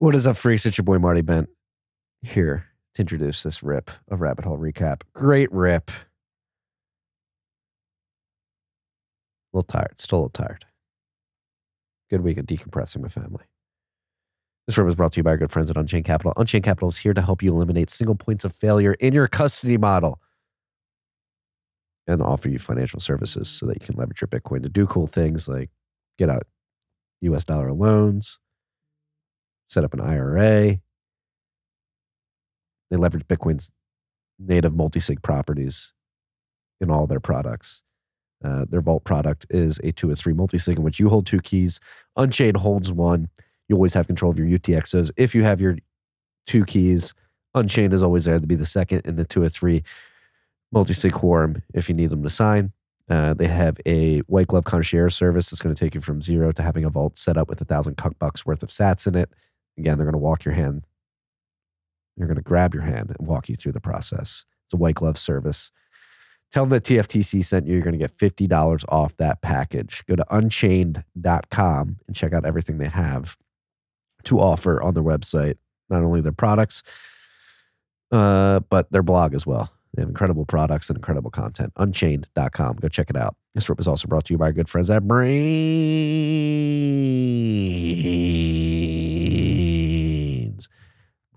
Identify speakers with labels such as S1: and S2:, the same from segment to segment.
S1: What is up, freaks? It's your boy Marty Bent here to introduce this rip of Rabbit Hole Recap. Great rip. A little tired, still a little tired. Good week of decompressing with family. This rip is brought to you by our good friends at Unchained Capital. Unchained Capital is here to help you eliminate single points of failure in your custody model and offer you financial services so that you can leverage your Bitcoin to do cool things like get out US dollar loans, set up an IRA. They leverage Bitcoin's native multi-sig properties in all their products. Uh, their vault product is a two or three multi-sig in which you hold two keys. Unchained holds one. You always have control of your UTXOs. If you have your two keys, Unchained is always there to be the second in the two or three multi-sig quorum if you need them to sign. Uh, they have a white glove concierge service that's going to take you from zero to having a vault set up with a thousand cuck bucks worth of sats in it. Again, they're going to walk your hand. They're going to grab your hand and walk you through the process. It's a white glove service. Tell them that TFTC sent you. You're going to get $50 off that package. Go to unchained.com and check out everything they have to offer on their website. Not only their products, uh, but their blog as well. They have incredible products and incredible content. Unchained.com. Go check it out. This rip is also brought to you by our good friends at Braiins.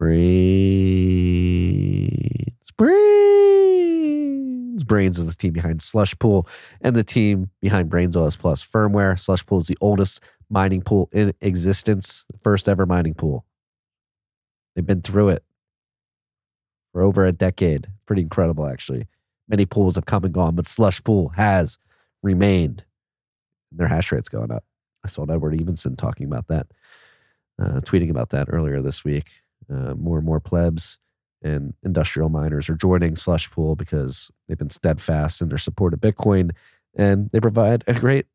S1: Braiins. Braiins. Braiins is the team behind Slush Pool and the team behind Braiins OS Plus firmware. Slush Pool is the oldest mining pool in existence, first ever mining pool. They've been through it for over a decade. Pretty incredible, actually. Many pools have come and gone, but Slush Pool has remained. Their hash rate's going up. I saw Edward Evenson talking about that, uh, tweeting about that earlier this week. Uh, more and more plebs and industrial miners are joining Slush Pool because they've been steadfast in their support of Bitcoin and they provide a great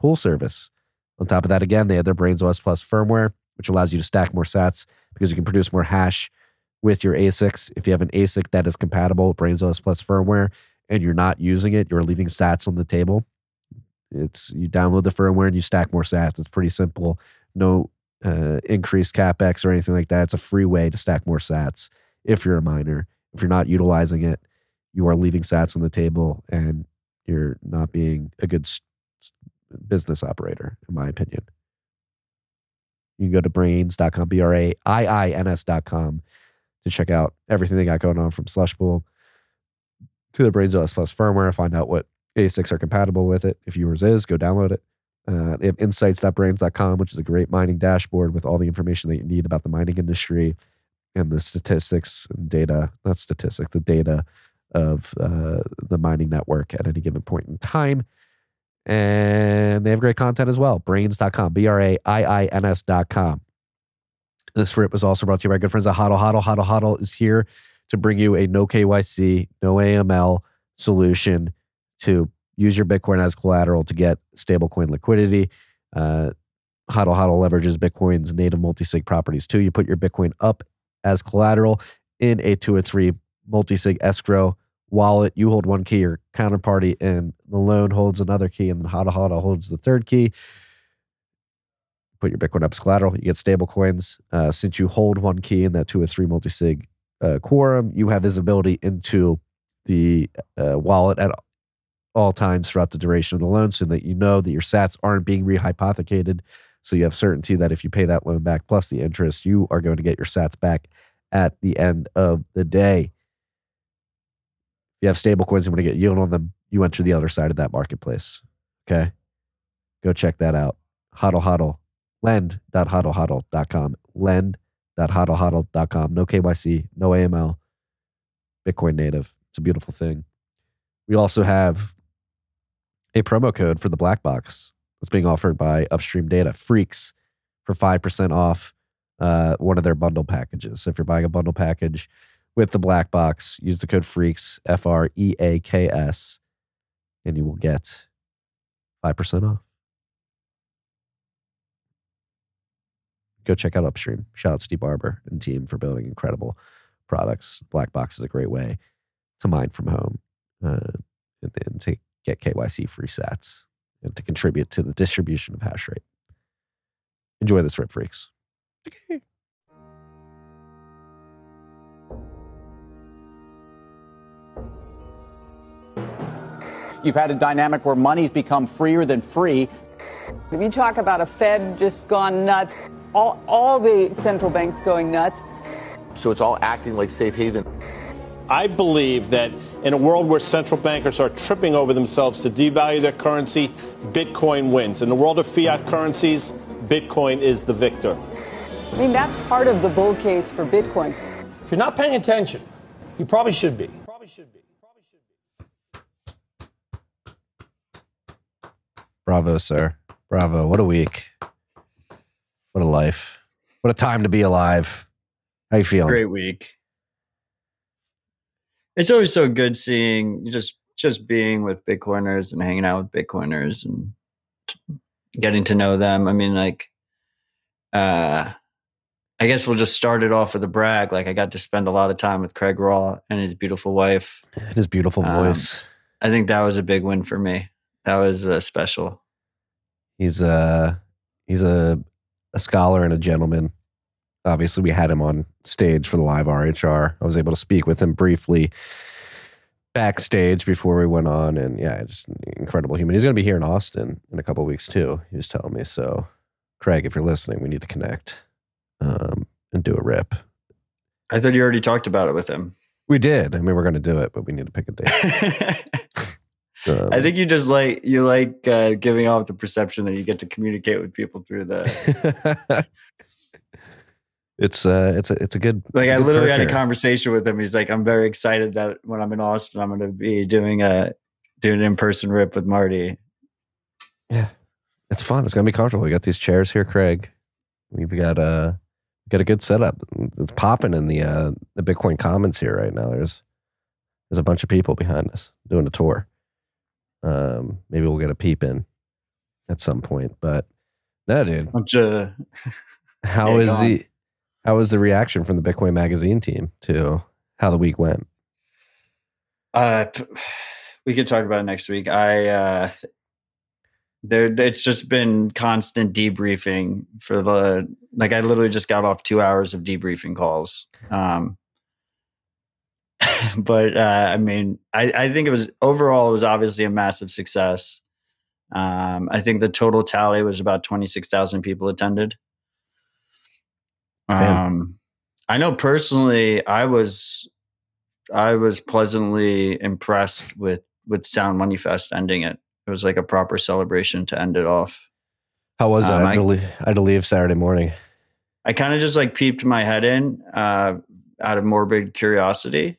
S1: pool service. On top of that, again, they have their Braiins OS Plus firmware, which allows you to stack more sats because you can produce more hash with your ASICs. If you have an ASIC that is compatible with Braiins OS Plus firmware and you're not using it, you're leaving sats on the table. It's you download the firmware and you stack more sats. It's pretty simple. No uh, increased capex or anything like that. It's a free way to stack more sats if you're a miner. If you're not utilizing it, you are leaving sats on the table and you're not being a good business operator, in my opinion. You can go to braiins.com, B R A I I N S.com to check out everything they got going on from Slush Pool to the Braiins OS Plus firmware, find out what ASICs are compatible with it. If yours is, go download it. Uh, they have insights.braiins.com, which is a great mining dashboard with all the information that you need about the mining industry and the statistics and data, not statistics, the data of uh, the mining network at any given point in time. And they have great content as well. Braiins.com, B R A I I N S.com. This rip was also brought to you by good friends at Hodl. Hodl. Hodl. Hodl is here to bring you a no KYC, no AML solution to use your Bitcoin as collateral to get stablecoin liquidity. Uh, Huddle Hodl leverages Bitcoin's native multi-sig properties too. You put your Bitcoin up as collateral in a two or three multi-sig escrow wallet. You hold one key, your counterparty and the loan holds another key, and then Hodl Hodl holds the third key. Put your Bitcoin up as collateral. You get stable coins. Uh, since you hold one key in that two or three multi-sig uh, quorum, you have visibility into the uh, wallet at all times throughout the duration of the loan so that you know that your sats aren't being rehypothecated. So you have certainty that if you pay that loan back plus the interest, you are going to get your sats back at the end of the day. If you have stable coins and want to get yield on them, you enter the other side of that marketplace. Okay. Go check that out. Hodl hodl. Lend.hodlhodl.com. Lend.hodlhodl.com. No KYC, no AML. Bitcoin native. It's a beautiful thing. We also have a promo code for the black box that's being offered by Upstream Data Freaks for 5% off uh, one of their bundle packages. So if you're buying a bundle package with the black box, use the code Freaks, F R E A K S, and you will get 5% off. Go check out Upstream. Shout out to Steve Barbour and team for building incredible products. Black Box is a great way to mine from home uh, and, and to get KYC free sats and to contribute to the distribution of hash rate. Enjoy this, Rip Freaks. Okay.
S2: You've had a dynamic where money's become freer than free.
S3: If you talk about a Fed just gone nuts, all, all the central banks going nuts.
S2: So it's all acting like safe haven.
S4: I believe that in a world where central bankers are tripping over themselves to devalue their currency, Bitcoin wins. In the world of fiat currencies, Bitcoin is the victor.
S3: I mean, that's part of the bull case for Bitcoin.
S5: If you're not paying attention, you probably should be. Probably should be. Probably
S1: should be. Bravo, sir. Bravo. What a week. What a life. What a time to be alive. How you feeling?
S6: Great week. It's always so good seeing just just being with Bitcoiners and hanging out with Bitcoiners and getting to know them. I mean, like, uh, I guess we'll just start it off with a brag. Like, I got to spend a lot of time with Craig Raw and his beautiful wife.
S1: And his beautiful um, voice.
S6: I think that was a big win for me. That was uh, special.
S1: He's a uh, he's a a scholar and a gentleman. Obviously, we had him on stage for the live RHR. I was able to speak with him briefly backstage before we went on, and yeah, just incredible human. He's going to be here in Austin in a couple weeks too. He was telling me so. Craig, if you're listening, we need to connect um, and do a rip.
S6: I thought you already talked about it with him.
S1: We did. I mean, we're going to do it, but we need to pick a date.
S6: um, I think you just like you like uh, giving off the perception that you get to communicate with people through the
S1: it's uh it's a it's a good
S6: like
S1: a
S6: I
S1: good
S6: literally had a conversation with him. He's like, I'm very excited that when I'm in Austin, I'm going to be doing a doing an in person rip with Marty.
S1: Yeah, it's fun. It's going to be comfortable. We got these chairs here, Craig. We've got a uh, got a good setup. It's popping in the uh the Bitcoin Commons here right now. There's there's a bunch of people behind us doing a tour. Um, maybe we'll get a peep in at some point, but no, dude.
S6: Bunch of
S1: how is the how was the reaction from the Bitcoin Magazine team to how the week went?
S6: Uh, we could talk about it next week. I uh, there, it's just been constant debriefing for the like. I literally just got off two hours of debriefing calls. Um, but uh, I mean, I, I think it was overall it was obviously a massive success. Um, I think the total tally was about twenty six thousand people attended. Um, I know personally, I was I was pleasantly impressed with with Sound Money Fest ending it. It was like a proper celebration to end it off.
S1: How was it? Um, I, had to leave, I had to leave Saturday morning.
S6: I kind of just like peeped my head in uh, out of morbid curiosity,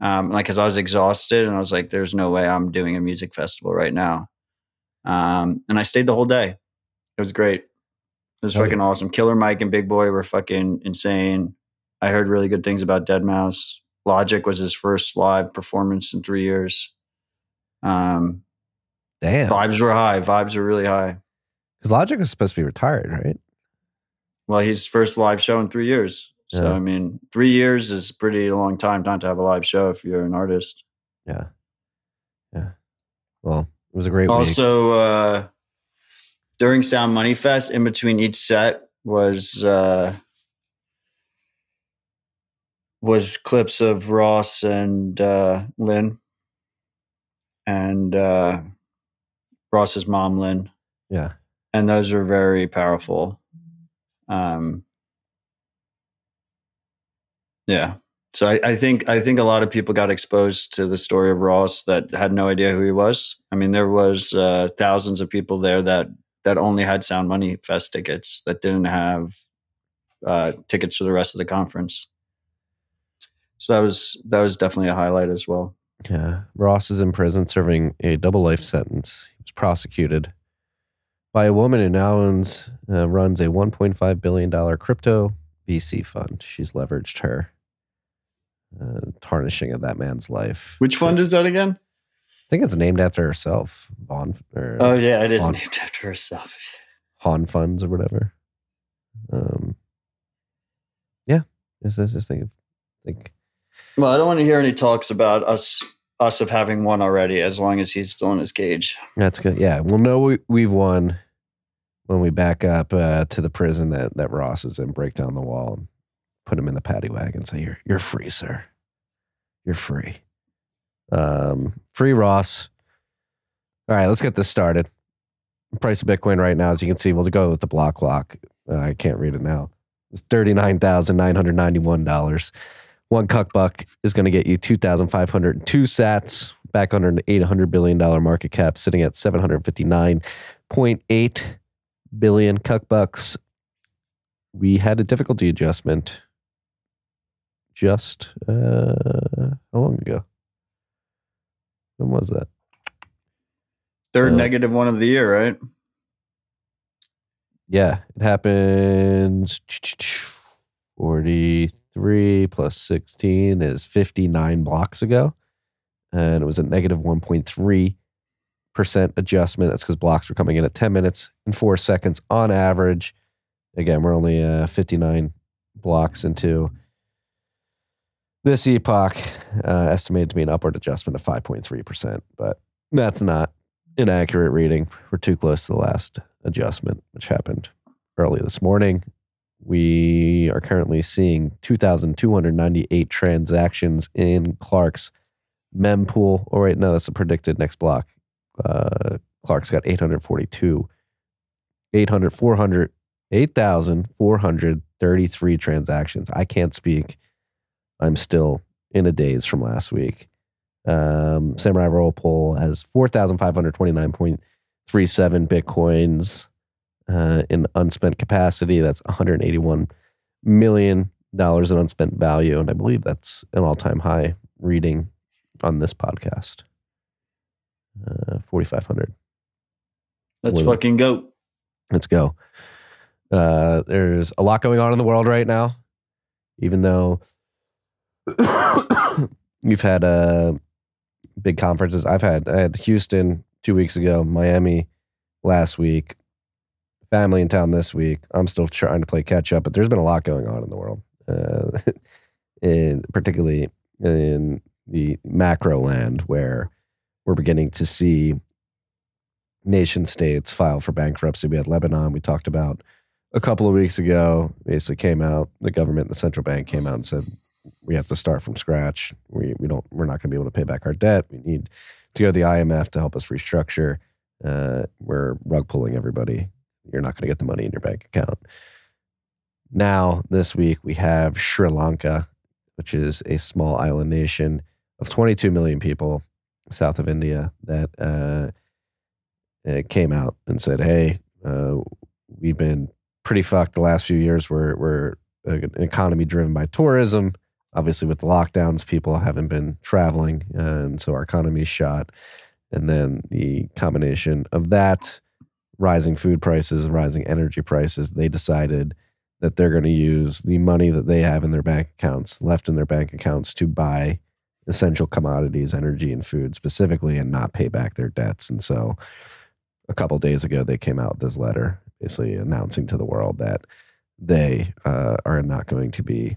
S6: um, like because I was exhausted and I was like, "There's no way I'm doing a music festival right now." Um, and I stayed the whole day. It was great. It was oh, fucking yeah. awesome. Killer Mike and Big Boi were fucking insane. I heard really good things about Deadmau5. Logic was his first live performance in three years. Um,
S1: Damn.
S6: Vibes were high. Vibes were really high.
S1: Because Logic was supposed to be retired, right?
S6: Well, his first live show in three years. So, yeah. I mean, three years is pretty long time not to have a live show if you're an artist.
S1: Yeah. Yeah. Well, it was a great
S6: also, uh, during Sound Money Fest, in between each set was uh, was clips of Ross and uh, Lynn, and uh, Ross's mom, Lynn.
S1: Yeah,
S6: and those were very powerful. Um, yeah, so I, I, think I think a lot of people got exposed to the story of Ross that had no idea who he was. I mean, there was uh, thousands of people there that that only had Sound Money Fest tickets that didn't have uh, tickets for the rest of the conference. So that was that was definitely a highlight as well.
S1: Yeah, Ross is in prison serving a double life sentence. He was prosecuted by a woman who now owns uh, runs a 1.5 billion dollar crypto VC fund. She's leveraged her uh, tarnishing of that man's life.
S6: Which fund is that again?
S1: I think it's named after herself. Vaughn. Or
S6: oh yeah, it is Vaughn, named after herself.
S1: Haun funds or whatever. Um. Yeah, this is just think, think.
S6: Well, I don't want to hear any talks about us us of having won already, as long as he's still in his cage.
S1: That's good. Yeah, we'll know we, we've won when we back up uh, to the prison that that Ross is in. Break down the wall and put him in the paddy wagon. Say you're you're free, sir. You're free. Um, free Ross. All right, let's get this started. Price of Bitcoin right now, as you can see, we'll go with the block clock. Uh, I can't read it now. It's thirty nine thousand nine hundred ninety one dollars. One cuck buck is going to get you two thousand five hundred two Sats. Back under an eight hundred billion dollar market cap, sitting at seven hundred fifty nine point eight billion cuck bucks. We had a difficulty adjustment just uh, how long ago? When was that?
S6: Third
S1: Uh,
S6: negative one of the year, right?
S1: Yeah, it happened 43 plus 16 is 59 blocks ago. And it was a negative 1.3% adjustment. That's because blocks were coming in at 10 minutes and four seconds on average. Again, we're only uh, 59 blocks into this epoch, uh, estimated to be an upward adjustment of 5.3%. But that's not an accurate reading. We're too close to the last adjustment, which happened early this morning. We are currently seeing 2,298 transactions in Clark's mempool. Oh, wait, no, that's the predicted next block. Uh, Clark's got 842, 800, 400, 8,433 transactions. I can't speak. I'm still in a daze from last week. Um, Samourai Whirlpool has 4,529.37 Bitcoins uh, in unspent capacity. That's 181 million dollars in unspent value, and I believe that's an all-time high reading on this podcast. Uh, 4,500.
S6: Let's fucking go.
S1: Let's go. Uh, there's a lot going on in the world right now, even though you've had uh, big conferences. I've had I had Houston two weeks ago, Miami last week, family in town this week. I'm still trying to play catch up, but there's been a lot going on in the world, uh, in particularly in the macro land where we're beginning to see nation states file for bankruptcy. We had Lebanon, we talked about a couple of weeks ago, basically came out, the government, the central bank came out and said, we have to start from scratch. We, we don't, we're not going to be able to pay back our debt. We need to go to the IMF to help us restructure. Uh, we're rug pulling everybody. You're not going to get the money in your bank account. Now, this week, we have Sri Lanka, which is a small island nation of 22 million people south of India that uh, uh, came out and said, "Hey, uh, we've been pretty fucked the last few years. We're we're an economy driven by tourism. Obviously, with the lockdowns, people haven't been traveling, and so our economy's shot. And then the combination of that, rising food prices, rising energy prices, they decided." That they're going to use the money that they have in their bank accounts, left in their bank accounts, to buy essential commodities, energy and food specifically, and not pay back their debts. And so a couple days ago, they came out with this letter basically announcing to the world that they uh, are not going to be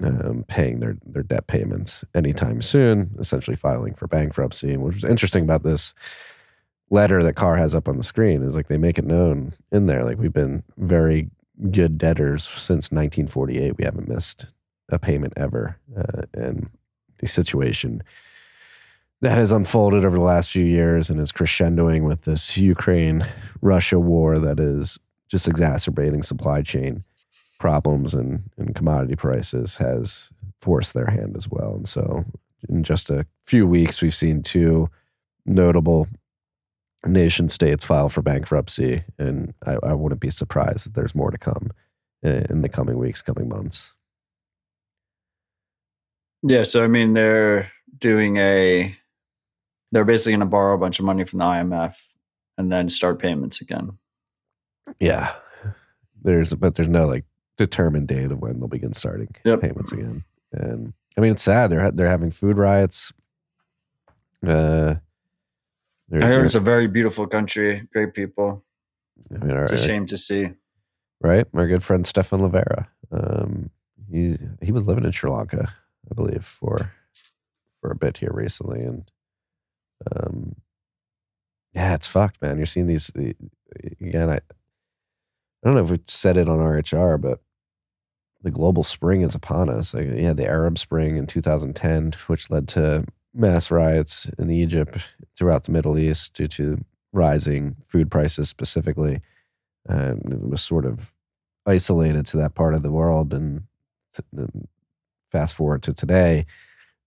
S1: um, paying their, their debt payments anytime soon, essentially filing for bankruptcy. And what was interesting about this letter that Carr has up on the screen is like they make it known in there, like we've been very good debtors since 1948. We haven't missed a payment ever. Uh, and the situation that has unfolded over the last few years and is crescendoing with this Ukraine Russia war that is just exacerbating supply chain problems and, and commodity prices has forced their hand as well. And so, in just a few weeks, we've seen two notable nation states file for bankruptcy. And I, I wouldn't be surprised that there's more to come in in the coming weeks, coming months.
S6: Yeah, so I mean, they're doing a. They're basically going to borrow a bunch of money from the IMF and then start payments again.
S1: Yeah. There's, but there's no like determined date of when they'll begin starting
S6: Yep.
S1: payments again. And I mean, it's sad. They're, they're having food riots. Uh,
S6: I heard it's a very beautiful country, great people.
S1: I mean, our-
S6: It's a shame to see.
S1: right? My good friend Stephan Livera. Um, he he was living in Sri Lanka, I believe, for for a bit here recently, and um, yeah, it's fucked, man. You're seeing these the- again. I I don't know if we said it on RHR, but the global spring is upon us. Like, you had the Arab Spring in 2010, which led to mass riots in Egypt throughout the Middle East due to rising food prices specifically. And it was sort of isolated to that part of the world. And, fast forward to today,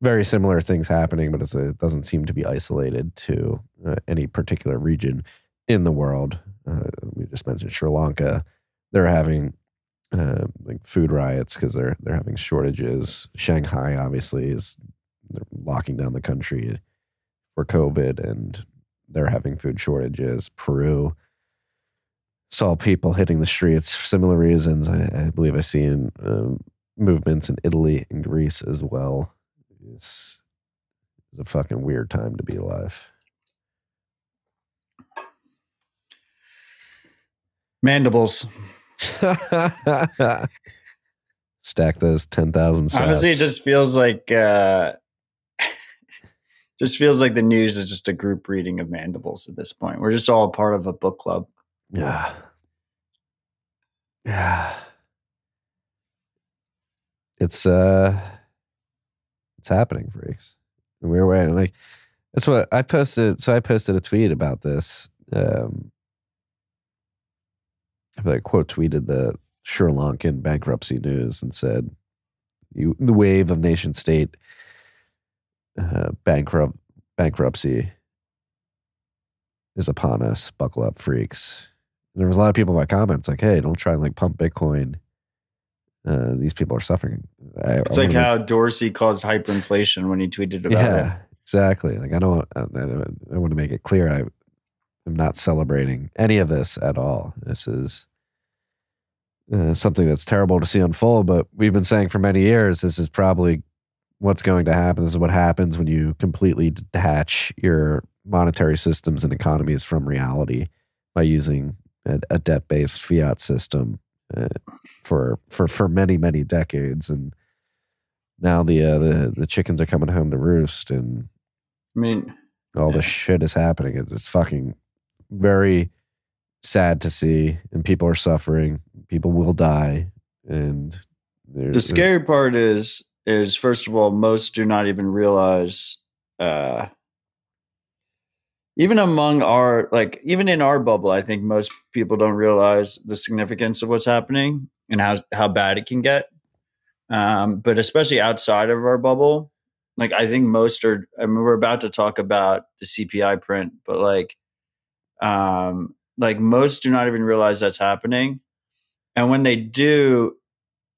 S1: very similar things happening, but it doesn't seem to be isolated to uh, any particular region in the world. Uh, we just mentioned Sri Lanka; they're having uh, like food riots because they're they're having shortages. Shanghai obviously is they're locking down the country for COVID, and they're having food shortages. Peru saw people hitting the streets for similar reasons. I, I believe I've seen um, movements in Italy and Greece as well. It's, it's a fucking weird time to be alive.
S6: Mandibles.
S1: Stack those 10,000 sats.
S6: Honestly, it just feels like uh just feels like the news is just a group reading of mandibles at this point. We're just all part of a book club.
S1: Yeah. Yeah. It's uh it's happening, freaks. And we are waiting. Like that's what I posted. So I posted a tweet about this. Um I quote tweeted the Sri Lankan bankruptcy news and said, "You the wave of nation state uh, bankrupt bankruptcy is upon us. Buckle up, freaks." And there was a lot of people in my comments like, "Hey, don't try and like pump Bitcoin. Uh, these people are suffering."
S6: I, it's I like how make, Dorsey caused hyperinflation when he tweeted about
S1: yeah,
S6: it.
S1: exactly. Like I don't. I, I want to make it clear. I am not celebrating any of this at all. This is uh, something that's terrible to see unfold. But we've been saying for many years this is probably what's going to happen. This is what happens when you completely detach your monetary systems and economies from reality by using a, a debt-based fiat system uh, for for for many many decades and now the uh, the the chickens are coming home to roost and
S6: I mean
S1: all yeah. this shit is happening it's, it's fucking very sad to see and people are suffering. People will die and
S6: the scary part is is first of all most do not even realize uh even among our like even in our bubble i think most people don't realize the significance of what's happening and how how bad it can get. Um but especially outside of our bubble like i think most are i mean we're about to talk about the cpi print but like um like most do not even realize that's happening. And when they do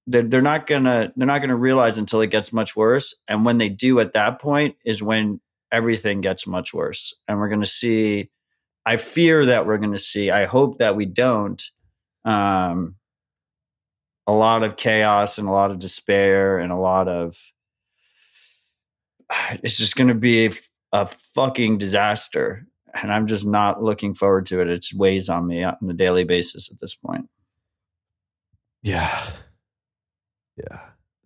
S6: they're, they're not gonna they're not gonna realize until it gets much worse. And when they do at that point is when everything gets much worse. And we're gonna see i fear that we're gonna see i hope that we don't um a lot of chaos and a lot of despair and a lot of it's just going to be a, a, fucking disaster and i'm just not looking forward to it it weighs on me on a daily basis at this point
S1: yeah. Yeah.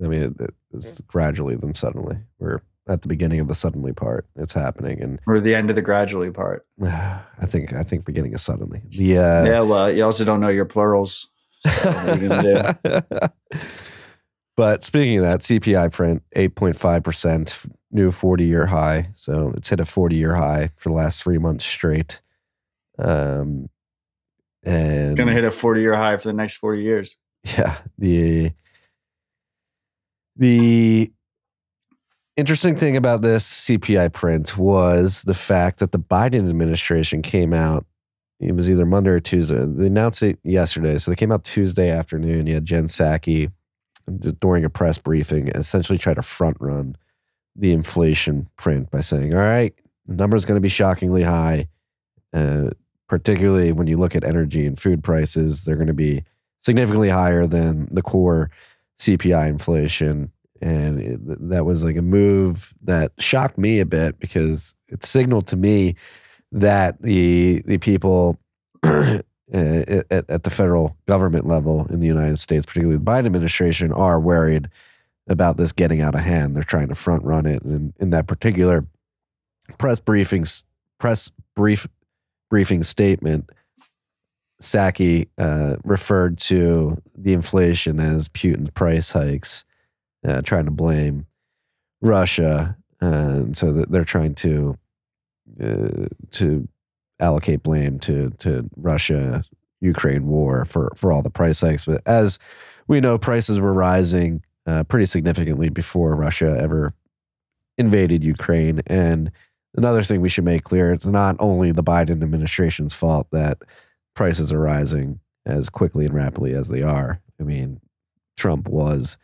S1: I mean, it, it's gradually then suddenly. We're at the beginning of the suddenly part. It's happening, and
S6: or the end of the gradually part.
S1: I think I think beginning is suddenly. The uh,
S6: yeah. Yeah. Well, you also don't know your plurals. So
S1: but speaking of that, CPI print eight point five percent, new forty year high. So it's hit a forty year high for the last three months straight. Um, and
S6: it's going to hit a forty year high for the next forty years.
S1: Yeah. The the interesting thing about this CPI print was the fact that the Biden administration came out. It was either Monday or Tuesday. They announced it yesterday, so they came out Tuesday afternoon. You had Jen Psaki during a press briefing, essentially try to front run the inflation print by saying, "All right, the number is going to be shockingly high, uh, particularly when you look at energy and food prices. They're going to be significantly higher than the core CPI inflation. And it, that was like a move that shocked me a bit because it signaled to me that the the people at, at, the federal government level in the United States, particularly the Biden administration, are worried about this getting out of hand. They're trying to front run it, and in that particular press briefings, press brief briefing statement, Psaki uh, referred to the inflation as Putin's price hikes, uh, trying to blame Russia and so they're trying to uh, to allocate blame to to Russia Ukraine war for for all the price hikes. But as we know, prices were rising uh, pretty significantly before Russia ever invaded Ukraine. And another thing we should make clear: it's not only the Biden administration's fault that prices are rising as quickly and rapidly as they are. I mean, Trump was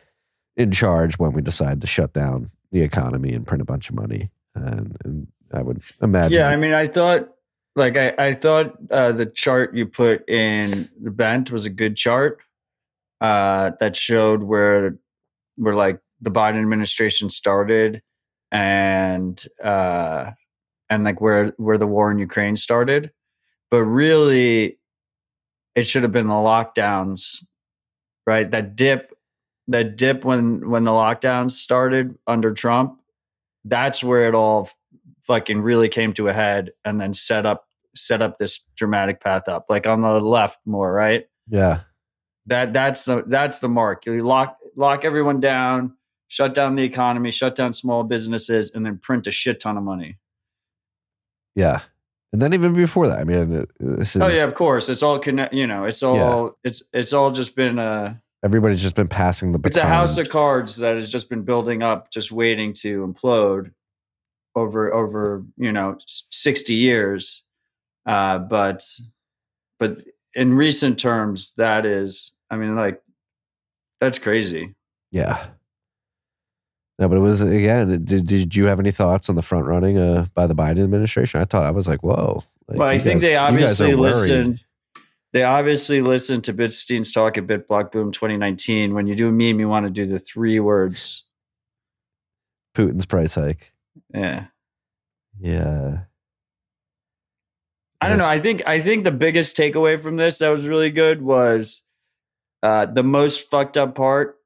S1: in charge when we decided to shut down the economy and print a bunch of money. And, and I would imagine.
S6: Yeah, I mean, I thought like I, I thought uh, the chart you put in the bent was a good chart uh, that showed where where like the Biden administration started and uh, and like where where the war in Ukraine started, but really it should have been the lockdowns, right? That dip, that dip when when the lockdowns started under Trump, that's where it all fucking really came to a head and then set up set up this dramatic path up like on the left more right?
S1: Yeah.
S6: That that's the that's the mark. You lock lock everyone down shut down the economy shut down small businesses and then print a shit ton of money.
S1: Yeah. And then even before that i mean this oh, is
S6: oh yeah of course. It's all connect you know it's all
S1: Yeah.
S6: it's it's all just been a
S1: everybody's just been passing the
S6: it's a house of cards that has just been building up just waiting to implode over over you know 60 years uh but but in recent terms that is i mean like that's crazy.
S1: Yeah. No but it was again did, did you have any thoughts on the front running uh, by the biden administration? I thought i was like whoa like,
S6: well i think
S1: guys-
S6: they obviously listened they obviously listened to bitstein's talk at bitblock boom 2019 when you do a meme you want to do the three words.
S1: Putin's price hike.
S6: Yeah.
S1: Yeah
S6: I don't know. I think I think the biggest takeaway from this that was really good was uh, the most fucked up part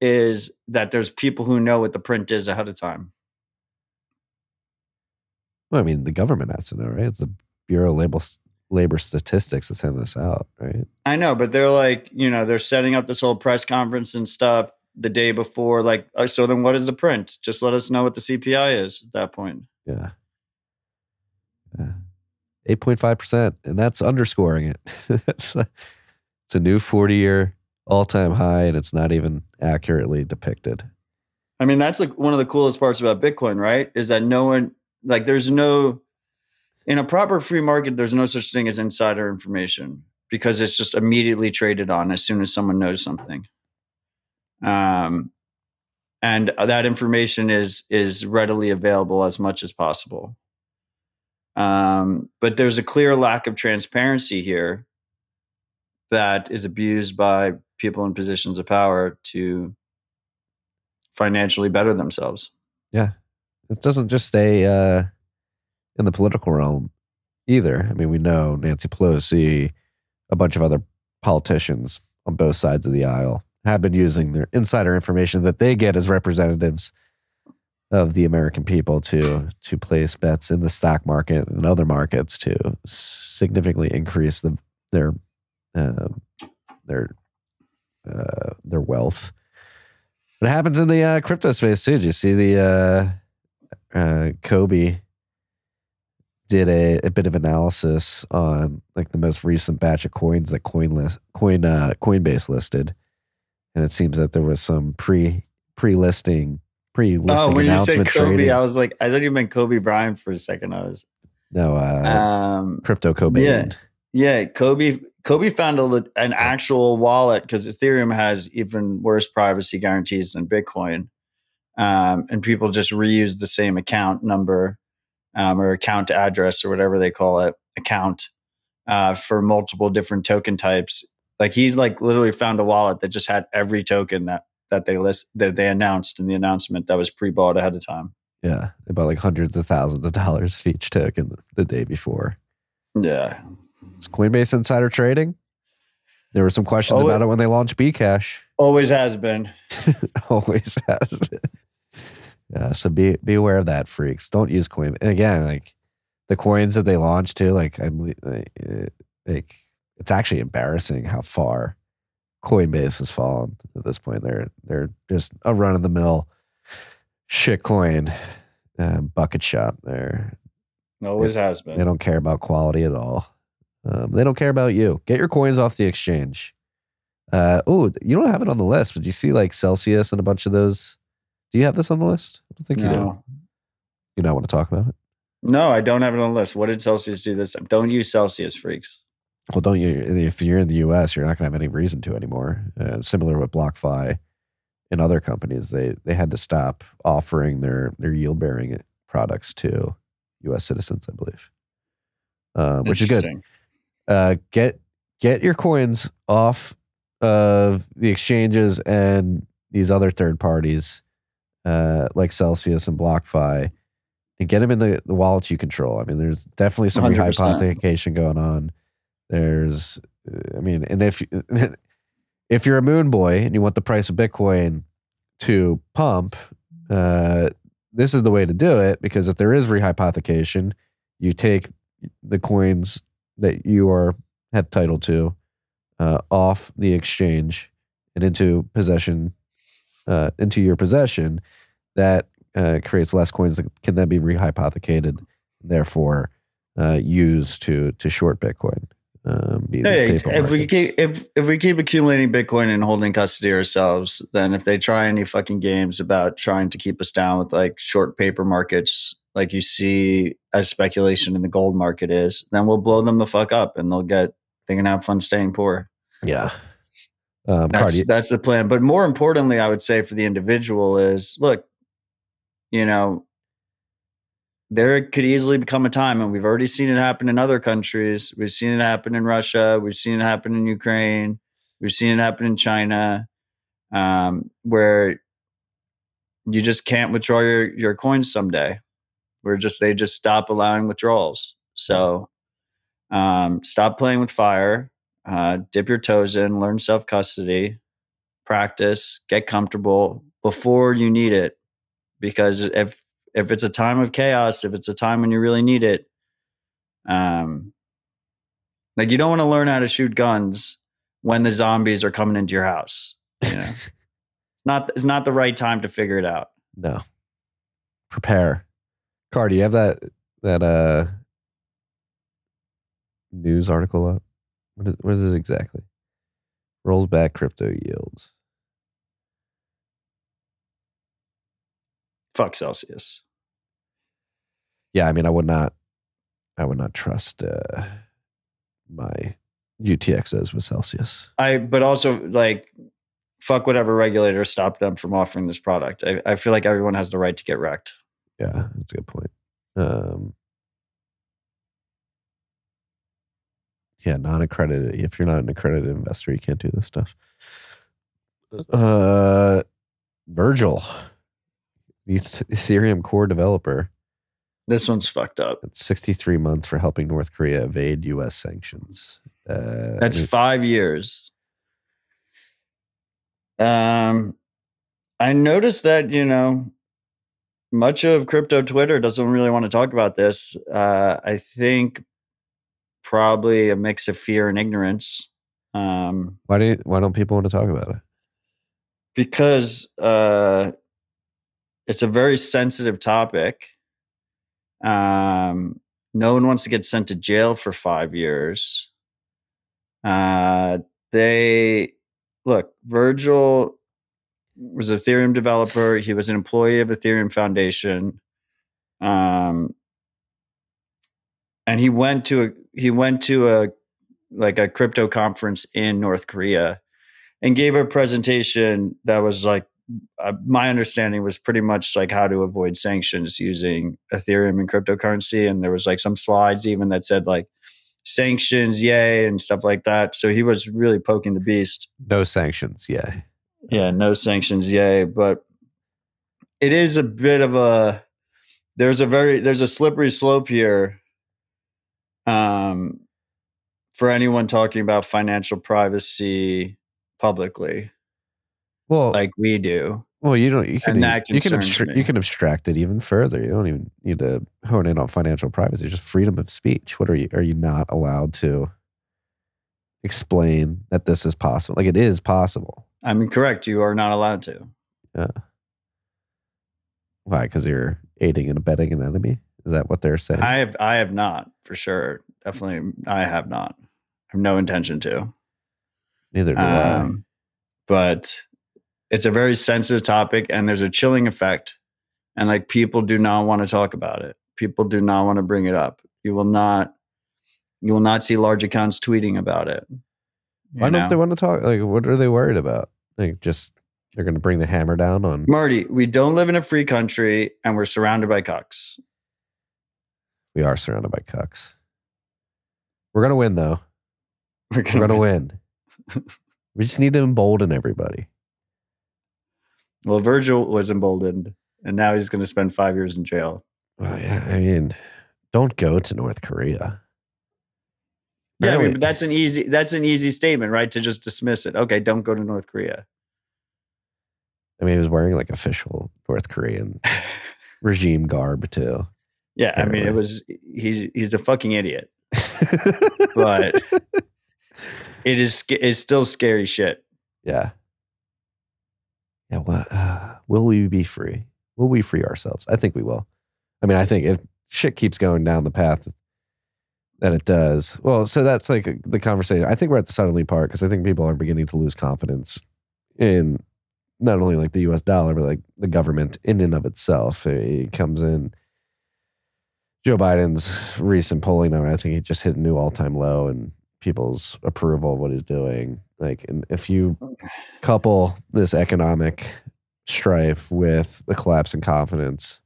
S6: is that there's people who know what the print is ahead of time.
S1: well i mean the government has to know right it's the bureau of labor, labor statistics that send this out right
S6: I know, but they're like, you know, they're setting up this whole press conference and stuff the day before. Like, oh, so then what is the print? Just let us know what the CPI is at that point.
S1: yeah yeah 8.5% and that's underscoring it it's, a, it's a new 40 year all-time high and it's not even accurately depicted
S6: I mean, that's like one of the coolest parts about Bitcoin, right? Is that no one like there's no in a proper free market, there's no such thing as insider information because it's just immediately traded on as soon as someone knows something. Um, and that information is is readily available as much as possible. Um, but there's a clear lack of transparency here that is abused by people in positions of power to financially better themselves. Yeah.
S1: It doesn't just stay uh, in the political realm either. I mean, we know Nancy Pelosi, a bunch of other politicians on both sides of the aisle have been using their insider information that they get as representatives of the American people to to place bets in the stock market and other markets to significantly increase the their uh, their uh, their wealth. It happens in the uh, crypto space too. Did you see the uh, uh, Cobie did a, a bit of analysis on like the most recent batch of coins that coin list coin uh, Coinbase listed, and it seems that there was some pre pre listing pre listing
S6: Oh, when you said Cobie,
S1: trading.
S6: I was like, I thought you meant Kobe Bryant for a second. I was,
S1: no, uh,
S6: um,
S1: crypto Cobie.
S6: yeah. yeah, Cobie. Cobie found a, an actual wallet because Ethereum has even worse privacy guarantees than Bitcoin, um, and people just reuse the same account number um, or account address or whatever they call it, account uh, for multiple different token types. Like he like literally found a wallet that just had every token that that they list that they announced in the announcement that was pre-bought ahead of time.
S1: Yeah, they bought like hundreds of thousands of dollars for each token the day before.
S6: Yeah,
S1: Is Coinbase insider trading? There were some questions
S6: Oh,
S1: about it when they launched Bcash.
S6: always has been.
S1: Always has been. Yeah, so be be aware of that, freaks. Don't use coin. And again, like the coins that they launched too. Like I'm like it's actually embarrassing how far Coinbase has fallen at this point. They're they're just a run of the mill shit coin. uh, bucket shop. They're
S6: Always has been.
S1: they don't care about quality at all. Um, they don't care about you. Get your coins off the exchange. Uh, oh, you don't have it on the list, but you see like Celsius and a bunch of those. Do you have this on the list? I don't think you do. You don't want to talk about it.
S6: no, I don't have it on the list. What did Celsius do this time? Don't use Celsius, freaks.
S1: Well, don't you? If you're in the U.S., you're not going to have any reason to anymore. Uh, similar with BlockFi and other companies, they they had to stop offering their their yield bearing products to U.S. citizens, I believe, uh, which is good. Uh, get get your coins off of the exchanges and these other third parties uh, like Celsius and BlockFi, and get them in the, the wallets you control. I mean, there's definitely some
S6: 100%.
S1: rehypothecation going on. There's, uh, I mean, and if if you're a moon boy and you want the price of Bitcoin to pump, uh, this is the way to do it because if there is rehypothecation, you take the coins that you are have title to uh, off the exchange and into possession, uh, into your possession. That uh, creates less coins that can then be rehypothecated, therefore uh, used to to short Bitcoin. Um,
S6: Hey, if we keep if if we keep accumulating Bitcoin and holding custody ourselves, then if they try any fucking games about trying to keep us down with like short paper markets, like you see as speculation in the gold market is, then we'll blow them the fuck up and they'll get they can have fun staying poor.
S1: yeah. Um,
S6: That's
S1: Cardi,
S6: that's the plan. But more importantly, I would say for the individual is look, you know, there could easily become a time, and we've already seen it happen in other countries. We've seen it happen in Russia. We've seen it happen in Ukraine. We've seen it happen in China, um, where you just can't withdraw your your coins someday. Where just they just stop allowing withdrawals. So um, stop playing with fire. Uh, dip your toes in. Learn self custody. Practice. Get comfortable before you need it, because if if it's a time of chaos, if it's a time when you really need it, um, like you don't want to learn how to shoot guns when the zombies are coming into your house. You know, it's not it's not the right time to figure it out.
S1: no. Prepare. Car, do you have that that uh news article up? What is what is this exactly? Rolls back crypto yields.
S6: Fuck Celsius.
S1: Yeah, I mean, I would not, I would not trust uh, my UTXOs with Celsius.
S6: I but also like fuck whatever regulator stopped them from offering this product. I, I feel like everyone has the right to get wrecked.
S1: Yeah, that's a good point. Um, yeah, non-accredited. If you're not an accredited investor, you can't do this stuff. Uh, Virgil, the Ethereum core developer,
S6: This one's fucked up.
S1: it's 63 months for helping North Korea evade U.S. sanctions. Uh,
S6: That's
S1: I mean,
S6: five years. Um, I noticed that you know much of crypto Twitter doesn't really want to talk about this. Uh, I think probably a mix of fear and ignorance. Um,
S1: why do you, why don't people want to talk about it?
S6: because uh, it's a very sensitive topic. Um, no one wants to get sent to jail for five years. Uh, they look, Virgil was an Ethereum developer. He was an employee of Ethereum Foundation. Um, and he went to a he went to a like a crypto conference in North Korea and gave a presentation that was like uh, my understanding was pretty much like how to avoid sanctions using ethereum and cryptocurrency and there was like some slides even that said like sanctions yay and stuff like that so he was really poking the beast
S1: No sanctions. yay.
S6: yeah no sanctions yay but it is a bit of a there's a very there's a slippery slope here um for anyone talking about financial privacy publicly
S1: Well,
S6: like we do
S1: Well, you don't. You can. You can. Abstra- you can abstract it even further. You don't even need to hone in on financial privacy. Just freedom of speech. What are you? Are you not allowed to explain that this is possible? Like it is possible.
S6: i mean correct you are not allowed to Yeah.
S1: Why? Because you're aiding and abetting an enemy? Is that what they're saying?
S6: I have I have not for sure. Definitely, I have not. I have no intention to.
S1: Neither do I.
S6: Um, but it's a very sensitive topic, and there's a chilling effect, and like people do not want to talk about it. People do not want to bring it up. You will not. You will not see large accounts tweeting about it.
S1: Why don't they want to talk? Like, what are they worried about? Like, just they're going to bring the hammer down on.
S6: Marty, we don't live in a free country, and we're surrounded by cucks.
S1: We are surrounded by cucks. We're going to win, though.
S6: We're
S1: We're going to win. we just need to embolden everybody.
S6: Well, Virgil was emboldened, and now he's going to spend five years in jail.
S1: Well, yeah, I mean, don't go to North Korea.
S6: Yeah, I mean, that's an easy that's an easy statement, right? To just dismiss it. Okay, don't go to North Korea.
S1: I mean, he was wearing like official North Korean regime garb too.
S6: Yeah, I mean, it was he's he's a fucking idiot, but it is it's still scary shit.
S1: yeah, yeah. Uh, will we be free? Will we free ourselves? I think we will. I mean, I think if shit keeps going down the path that it does, well, so that's like the conversation. I think we're at the suddenly part because I think people are beginning to lose confidence in not only like the U.S. dollar, but like the government in and of itself. It comes in. Joe Biden's recent polling number, I think he just hit a new all-time low in people's approval of what he's doing. Like, and if you couple this economic strife with the collapse in confidence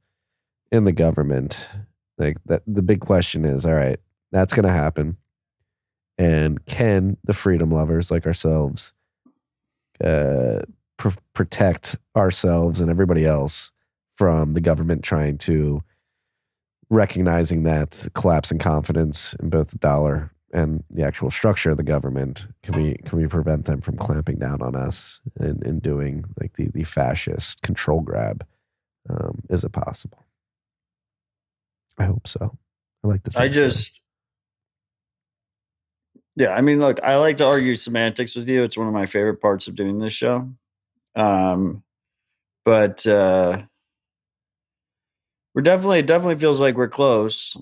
S1: in the government, like that, the big question is, all right, that's going to happen, and can the freedom lovers like ourselves uh, pr- protect ourselves and everybody else from the government trying to recognizing that collapse in confidence in both the dollar and the actual structure of the government can we can we prevent them from clamping down on us and, and doing like the the fascist control grab um, is it possible i hope so i like to
S6: I
S1: so.
S6: just, yeah, I mean, look, I like to argue semantics with you. It's one of my favorite parts of doing this show. Um, but uh, we're definitely, it definitely feels like we're close.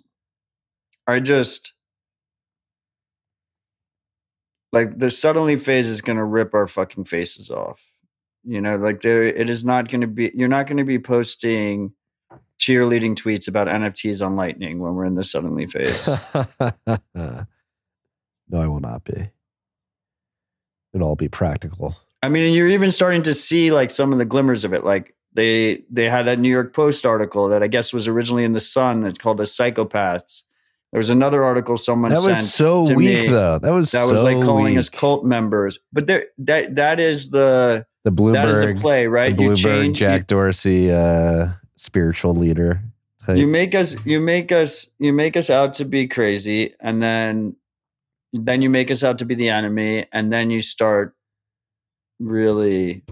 S6: I just, like, the suddenly phase is going to rip our fucking faces off. You know, like, there, it is not going to be, you're not going to be posting cheerleading tweets about NFTs on Lightning when we're in the suddenly phase.
S1: no i will not be it'll all be practical
S6: I mean, you're even starting to see like some of the glimmers of it. Like they they had that New York Post article that I guess was originally in the Sun. It's called "The Psychopaths." There was another article someone
S1: that
S6: sent That
S1: was so weak
S6: me
S1: though that was
S6: that was
S1: so
S6: like calling
S1: weak.
S6: us cult members. But there that that is the
S1: the bloomberg
S6: that is the play, right?
S1: the
S6: You
S1: bloomberg
S6: change
S1: jack dorsey uh spiritual leader type.
S6: you, you make us you make us you make us out to be crazy, and then then you make us out to be the enemy, and then you start really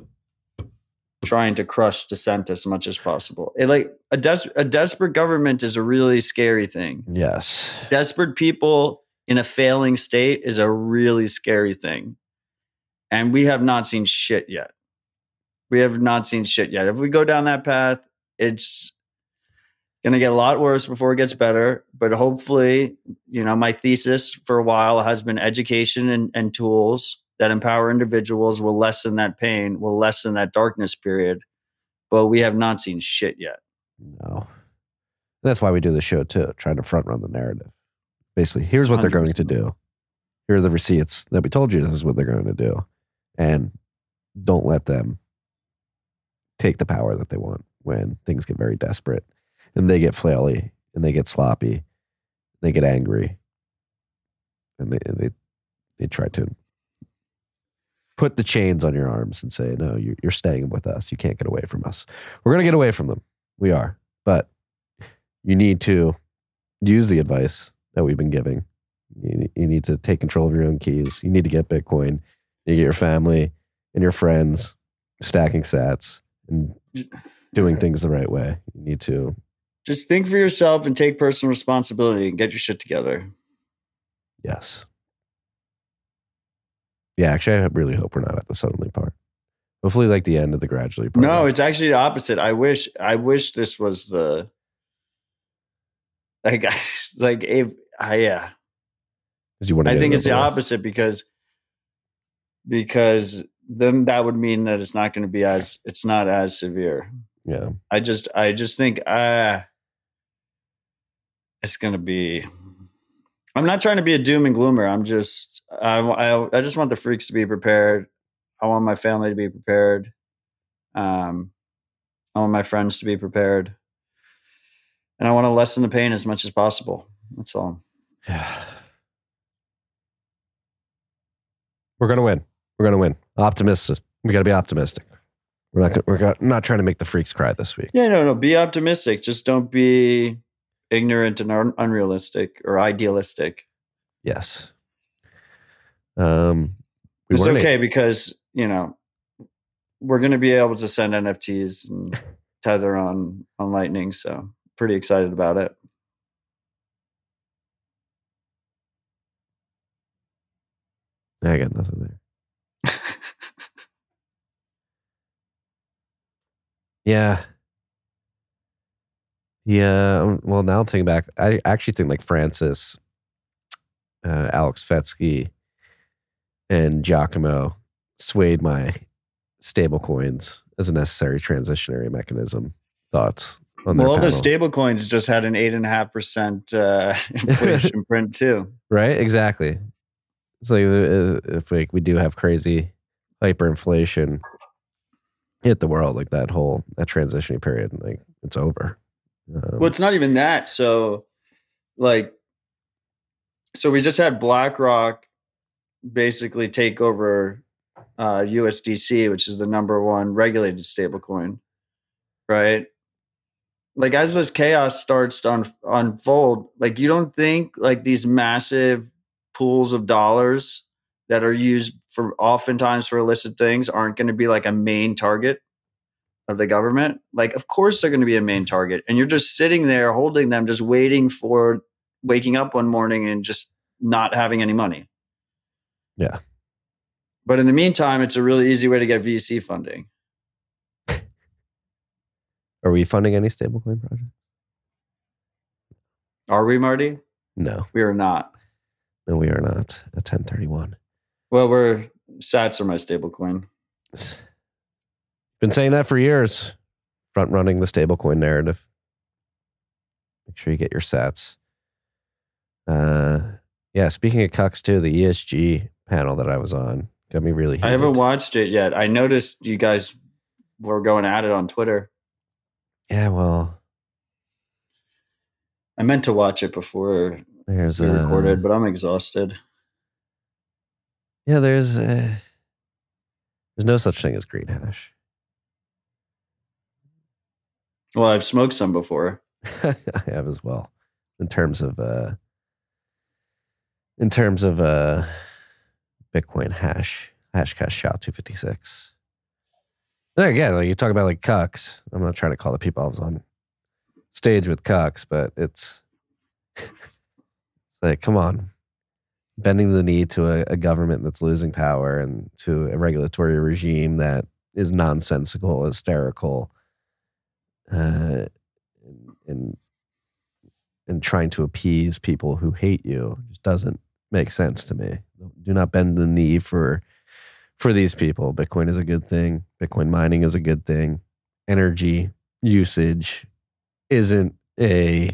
S6: trying to crush dissent as much as possible. It like a des- a desperate government is a really scary thing.
S1: yes
S6: Desperate people in a failing state is a really scary thing. And we have not seen shit yet. We have not seen shit yet. If we go down that path, it's going to get a lot worse before it gets better. But hopefully, you know, my thesis for a while has been education and, and tools that empower individuals will lessen that pain, will lessen that darkness period. But we have not seen shit yet.
S1: No. That's why we do the show too, trying to front run the narrative. Basically, here's what they're going to do. Here are the receipts that we told you this is what they're going to do. And don't let them take the power that they want when things get very desperate and they get flaily and they get sloppy, they get angry, and they they they try to put the chains on your arms and say, "No, you- you're staying with us. You can't get away from us. We're going to get away from them. We are, but you need to use the advice that we've been giving. You, you need to take control of your own keys. You need to get Bitcoin. You get your family and your friends stacking sats and doing things the right way. You need to,
S6: Just think for yourself and take personal responsibility and get your shit together.
S1: yes. Yeah, actually, I really hope we're not at the suddenly part. Hopefully, like the end of the gradually part.
S6: No, it's actually the opposite. I wish I wish this was the Like, like if I yeah,
S1: 'Cause you want
S6: I think it's the opposite because because then that would mean that it's not going to be as it's not as severe.
S1: Yeah.
S6: I just I just think uh it's going to be I'm not trying to be a doom and gloomer. I'm just I, I I just want the freaks to be prepared. I want my family to be prepared. Um I want my friends to be prepared. And I want to lessen the pain as much as possible. That's all.
S1: Yeah. We're gonna win. We're gonna win. Optimistic. We gotta be optimistic. We're not. gonna- We're not trying to make the freaks cry this week.
S6: Yeah, no, no. Be optimistic. Just don't be ignorant and un- unrealistic or idealistic.
S1: Yes. Um. we
S6: it's okay because you know we're going to be able to send NFTs and tether on on Lightning. So pretty excited about it.
S1: I got nothing there. Yeah. Yeah. Well, now I'm thinking back. I actually think like Francis, uh, Alex Fetsky, and Giacomo swayed my stable coins as a necessary transitionary mechanism. Thoughts on
S6: well, the
S1: panel.
S6: stable coins just had an eight and a half percent uh, inflation print too.
S1: right? Exactly. It's like uh, if like we do have crazy hyperinflation hit the world, like that whole that transitioning period, like it's over. Um,
S6: Well, it's not even that. So, like, so we just had BlackRock basically take over uh, USDC, which is the number one regulated stablecoin, right? Like, as this chaos starts to un- unfold, like, you don't think like these massive pools of dollars that are used for oftentimes for illicit things aren't going to be like a main target of the government, like of course they're going to be a main target. And you're just sitting there holding them, just waiting for waking up one morning and just not having any money.
S1: Yeah.
S6: But in the meantime, it's a really easy way to get VC funding.
S1: are we funding any stablecoin project?
S6: Are we, Marty?
S1: No,
S6: We are not.
S1: no, we are not at Ten31.
S6: Well, we're Sats are my stablecoin.
S1: Been saying that for years. Front running the stablecoin narrative. Make sure you get your sats. Uh, yeah. Speaking of cucks too, the ESG panel that I was on got me really.
S6: I haven't watched it yet. I noticed you guys were going at it on Twitter.
S1: Yeah, well,
S6: I meant to watch it before
S1: there's
S6: we
S1: a
S6: recorded, but I'm exhausted.
S1: Yeah, there's uh, there's no such thing as green hash.
S6: Well, I've smoked some before.
S1: I have as well. In terms of uh in terms of uh Bitcoin hash, hashcash SHA 256. And again, like you talk about like cucks. I'm not trying to call the people I was on stage with cucks, but it's it's like, come on. Bending the knee to a, a government that's losing power and to a regulatory regime that is nonsensical, hysterical, uh, and, and trying to appease people who hate you just doesn't make sense to me. Do not bend the knee for for these people. Bitcoin is a good thing. Bitcoin mining is a good thing. Energy usage isn't a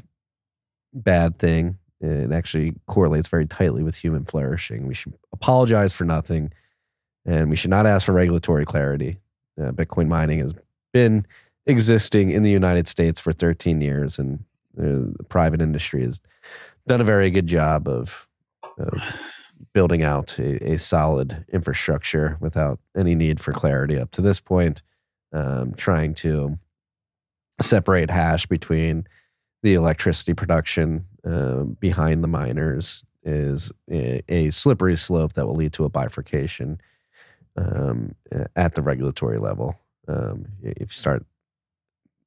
S1: bad thing. It actually correlates very tightly with human flourishing. We should apologize for nothing, and we should not ask for regulatory clarity. Uh, Bitcoin mining has been existing in the United States for 13 years, and the private industry has done a very good job of, of building out a, a solid infrastructure without any need for clarity up to this point. Um, trying to separate hash between the electricity production uh, behind the miners is a, a slippery slope that will lead to a bifurcation um, at the regulatory level. Um, if you start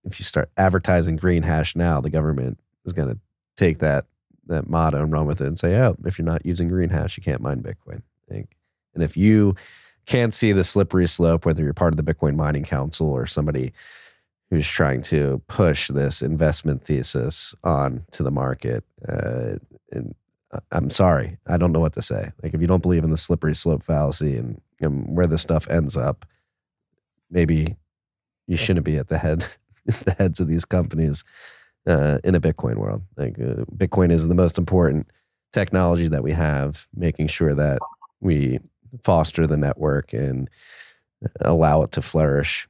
S1: if you start advertising green hash now, the government is going to take that that motto and run with it and say, "Oh, if you're not using green hash, you can't mine Bitcoin." And if you can't see the slippery slope, whether you're part of the Bitcoin Mining Council or somebody who's trying to push this investment thesis on to the market. Uh, and I- I'm sorry, I don't know what to say. Like, if you don't believe in the slippery slope fallacy and, and where this stuff ends up, maybe you shouldn't be at the head, the heads of these companies uh, in a Bitcoin world. Like, uh, Bitcoin is the most important technology that we have, making sure that we foster the network and allow it to flourish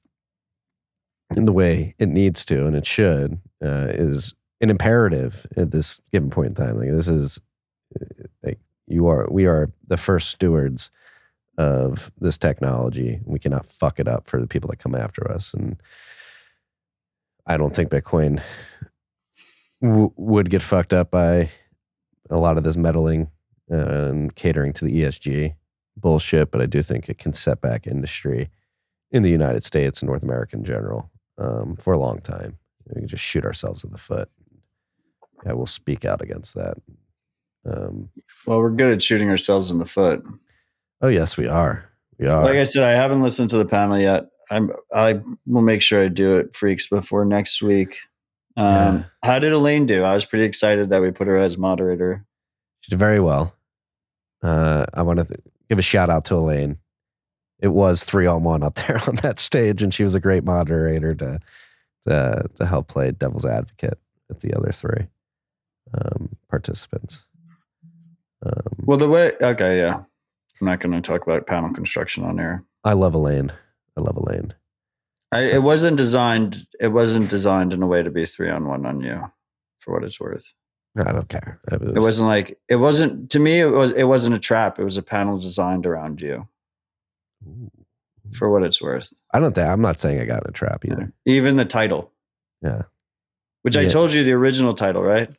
S1: in the way it needs to and it should uh, is an imperative at this given point in time. Like this is uh, like you are, we are the first stewards of this technology. We cannot fuck it up for the people that come after us. And I don't think Bitcoin w- would get fucked up by a lot of this meddling and catering to the ESG bullshit, but I do think it can set back industry in the United States and North America in general um, for a long time. We can just shoot ourselves in the foot. Yeah, we'll speak out against that. Um,
S6: Well, we're good at shooting ourselves in the foot.
S1: oh yes, we are. We are.
S6: Like I said, I haven't listened to the panel yet. I'm I will make sure I do it, freaks, before next week. Um,
S1: Yeah.
S6: How did Elaine do? I was pretty excited that we put her as moderator.
S1: She did very well. Uh, I want to th- give a shout out to Elaine. It was three on one up there on that stage, and she was a great moderator to to, to help play devil's advocate with the other three um, participants. Um,
S6: Well, the way okay, yeah, I'm not going to talk about panel construction on air.
S1: I love Elaine. I love Elaine.
S6: I, it wasn't designed. It wasn't designed in a way to be three on one on you, for what it's worth.
S1: I don't care. It, was,
S6: It wasn't like it wasn't to me. It was it wasn't a trap. It was a panel designed around you, for what it's worth.
S1: I don't think. I'm not saying I got in a trap either.
S6: Even the title,
S1: Yeah.
S6: which I told you the original title, right?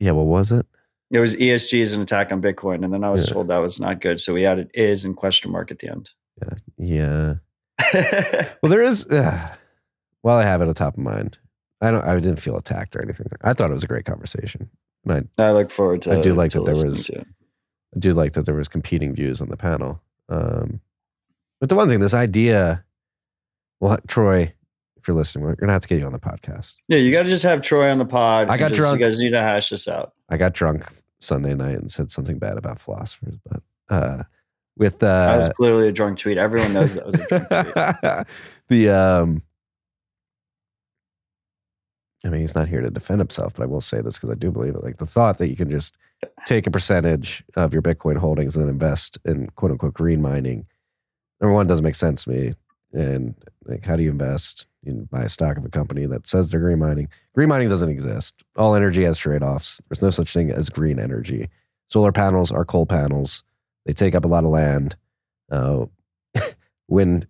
S1: Yeah. What was it?
S6: It was ESG is an attack on Bitcoin, and then I was
S1: Yeah.
S6: told that was not good, so we added is and question mark at the end.
S1: Yeah. Yeah. Well, there is. Uh, while I have it on top of mind, I don't. I didn't feel attacked or anything. I thought it was a great conversation, and I
S6: I look forward to.
S1: I do like that there was-
S6: to.
S1: I do like that there was competing views on the panel. Um, but the one thing, this idea, well, Troy, if you're listening, we're gonna have to get you on the podcast.
S6: Yeah, you got to just have Troy on the pod.
S1: I got
S6: just-
S1: drunk.
S6: You guys need to hash this out.
S1: I got drunk Sunday night and said something bad about philosophers, but uh, with
S6: that was
S1: uh,
S6: clearly a drunk tweet. Everyone knows that was a drunk tweet.
S1: the um, I mean, he's not here to defend himself, but I will say this because I do believe it. Like the thought that you can just take a percentage of your Bitcoin holdings and then invest in quote unquote green mining. Number one, doesn't make sense to me. And like, how do you invest? You buy a stock of a company that says they're green mining. Green mining doesn't exist. All energy has trade offs. There's no such thing as green energy. Solar panels are coal panels. They take up a lot of land. Uh, wind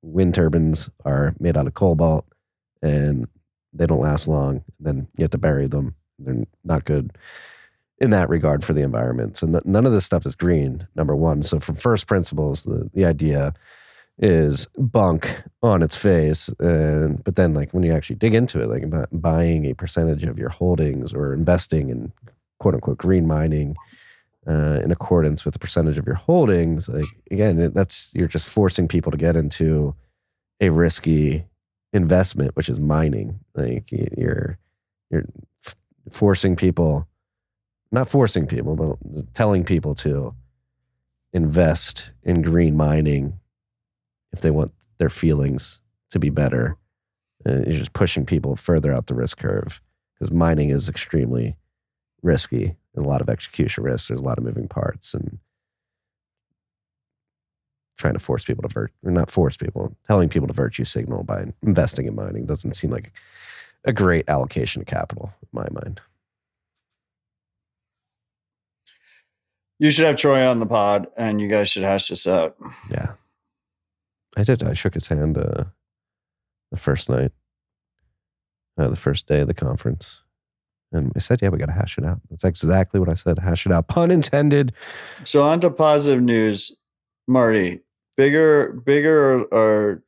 S1: wind turbines are made out of cobalt, and they don't last long. Then you have to bury them. They're not good in that regard for the environment. So n- none of this stuff is green. Number one. So from first principles, the the idea is bunk on its face and but then like when you actually dig into it like buying a percentage of your holdings or investing in quote unquote green mining uh, in accordance with the percentage of your holdings like again that's you're just forcing people to get into a risky investment which is mining like you're you're f- forcing people not forcing people but telling people to invest in green mining if they want their feelings to be better. Uh, you're just pushing people further out the risk curve because mining is extremely risky. There's a lot of execution risk. There's a lot of moving parts, and trying to force people to vert or not force people, telling people to virtue signal by investing in mining doesn't seem like a great allocation of capital in my mind.
S6: You should have Troy on the pod, and you guys should hash this out.
S1: Yeah, I did. I shook his hand uh, the first night, uh, the first day of the conference. And I said, yeah, we got to hash it out. That's exactly what I said. Hash it out. Pun intended.
S6: So on to positive news, Marty. Bigger, bigger, or,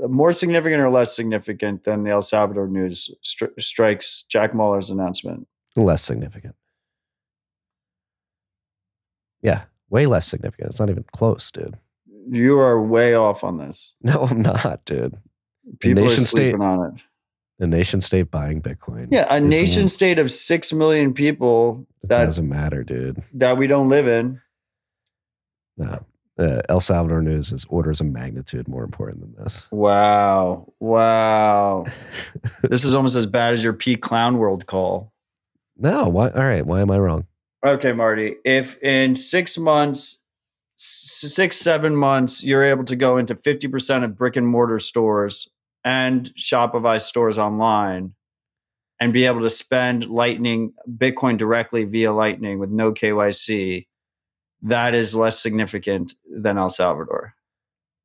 S6: or more significant or less significant than the El Salvador news stri- strikes Jack Mallers' announcement.
S1: Less significant. Yeah, way less significant. It's not even close, dude.
S6: You are way off on this.
S1: No, I'm not, dude.
S6: People are sleeping
S1: state-
S6: on it.
S1: A nation state buying Bitcoin.
S6: Yeah, a nation state of six million people that
S1: doesn't matter, dude.
S6: that we don't live in.
S1: No. Uh, El Salvador news is orders of magnitude more important than this.
S6: Wow, wow. this is almost as bad as your P Clown World call.
S1: No, why? All right, why am I wrong?
S6: Okay, Marty. If in six months, six, seven months, you're able to go into 50% of brick and mortar stores and Shopify stores online and be able to spend Lightning, Bitcoin directly via Lightning with no KYC, that is less significant than El Salvador.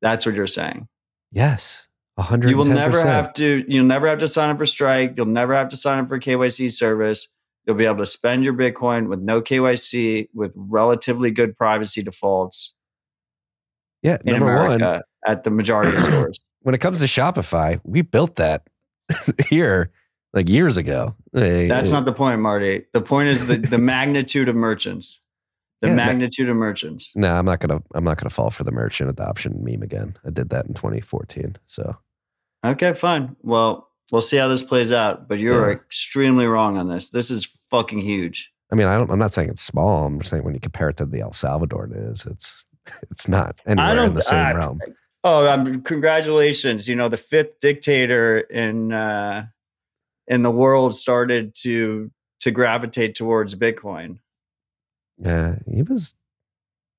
S6: That's what you're saying.
S1: Yes, hundred.
S6: You will never have to. You'll never have to sign up for Strike. You'll never have to sign up for KYC service. You'll be able to spend your Bitcoin with no KYC, with relatively good privacy defaults
S1: Yeah,
S6: in
S1: number
S6: America
S1: one,
S6: at the majority of stores.
S1: When it comes to Shopify, we built that here like years ago.
S6: That's not the point, Marty. The point is the the magnitude of merchants. The
S1: Yeah, ma-
S6: magnitude of merchants.
S1: No, I'm not gonna. I'm not gonna fall for the merchant adoption meme again. I did that in 2014. So
S6: Okay, fine. Well, we'll see how this plays out. But you're
S1: Yeah.
S6: extremely wrong on this. This is fucking huge.
S1: I mean, I don't, I'm not saying it's small. I'm just saying when you compare it to the El Salvador news, it's it's not anywhere in the same
S6: I-
S1: realm.
S6: Oh, um, congratulations! You know, the fifth dictator in uh, in the world started to to gravitate towards Bitcoin.
S1: Yeah, he was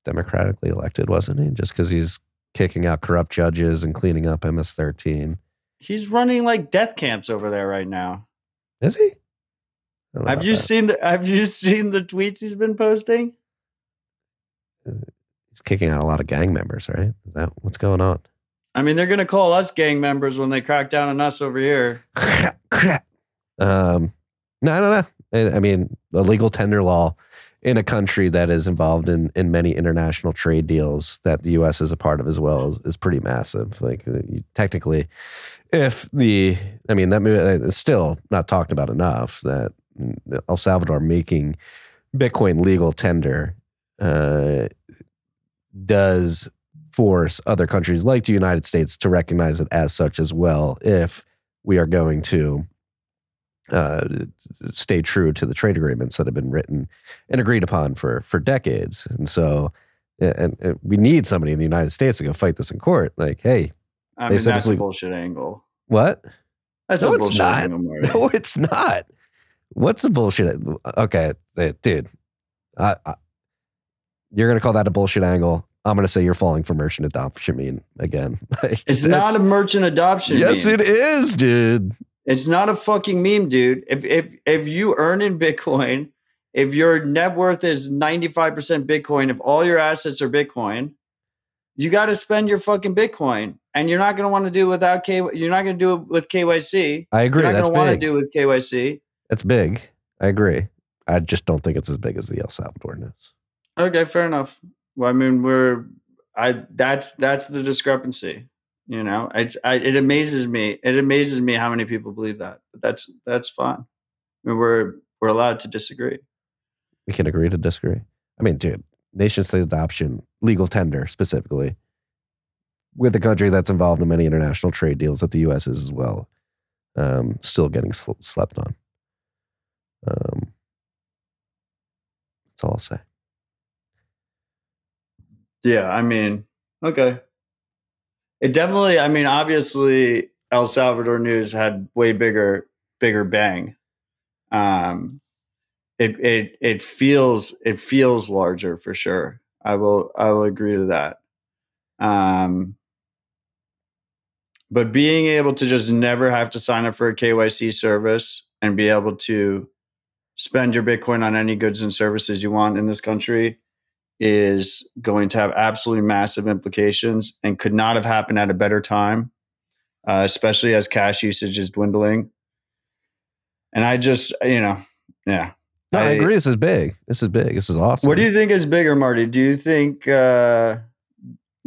S1: democratically elected, wasn't he? Just because he's kicking out corrupt judges and cleaning up MS-13,
S6: He's running like death camps over there right now.
S1: is he? I don't know
S6: Have you
S1: that.
S6: seen the Have you seen the tweets he's been posting?
S1: He's kicking out a lot of gang members, right? Is that what's going on?
S6: I mean, they're gonna call us gang members when they crack down on us over here.
S1: um, no, I don't know. I- mean, the legal tender law in a country that is involved in in many international trade deals that the U.S. is a part of as well is, is pretty massive. Like uh, you, technically, if the, I mean, that mo- it's still not talked about enough that mm, El Salvador making Bitcoin legal tender uh, does force other countries like the United States to recognize it as such as well if we are going to uh, stay true to the trade agreements that have been written and agreed upon for for decades. And so, and, and we need somebody in the United States to go fight this in court. Like, hey,
S6: I
S1: They
S6: mean,
S1: said
S6: that's a bullshit angle.
S1: what?
S6: That's
S1: No,
S6: a
S1: it's not.
S6: angle.
S1: No, it's not. What's the bullshit? Okay, dude, I, I, you're gonna call that a bullshit angle. I'm gonna say you're falling for merchant adoption meme again.
S6: It's not a merchant adoption.
S1: Yes,
S6: meme.
S1: it is, dude.
S6: It's not a fucking meme, dude. If if if you earn in Bitcoin, if your net worth is 95% Bitcoin, if all your assets are Bitcoin, you got to spend your fucking Bitcoin. And you're not going to want to do without K you're not going to do it with KYC.
S1: I agree.
S6: You're not going to want to do it with KYC.
S1: That's big. I agree. I just don't think it's as big as the El Salvador news.
S6: Okay, fair enough. Well, I mean, we're I that's that's the discrepancy. You know, it's I, it amazes me. It amazes me how many people believe that. But that's that's fine. I mean, we're we're allowed to disagree.
S1: We can agree to disagree. I mean, dude, nation state adoption, legal tender specifically, with a country that's involved in many international trade deals that the U.S. is as well, um, still getting sl- slept on. Um, that's all I'll say.
S6: Yeah, I mean, okay. It definitely, I mean, obviously El Salvador news had way bigger bigger bang. Um it it it feels it feels larger for sure. I will I will agree to that. Um but being able to just never have to sign up for a KYC service and be able to spend your Bitcoin on any goods and services you want in this country is going to have absolutely massive implications and could not have happened at a better time, uh, especially as cash usage is dwindling. And I just, you know, yeah.
S1: No, I,
S6: I-
S1: agree. This is big. This is big. This is awesome.
S6: What do you think is bigger, Marty? Do you think uh,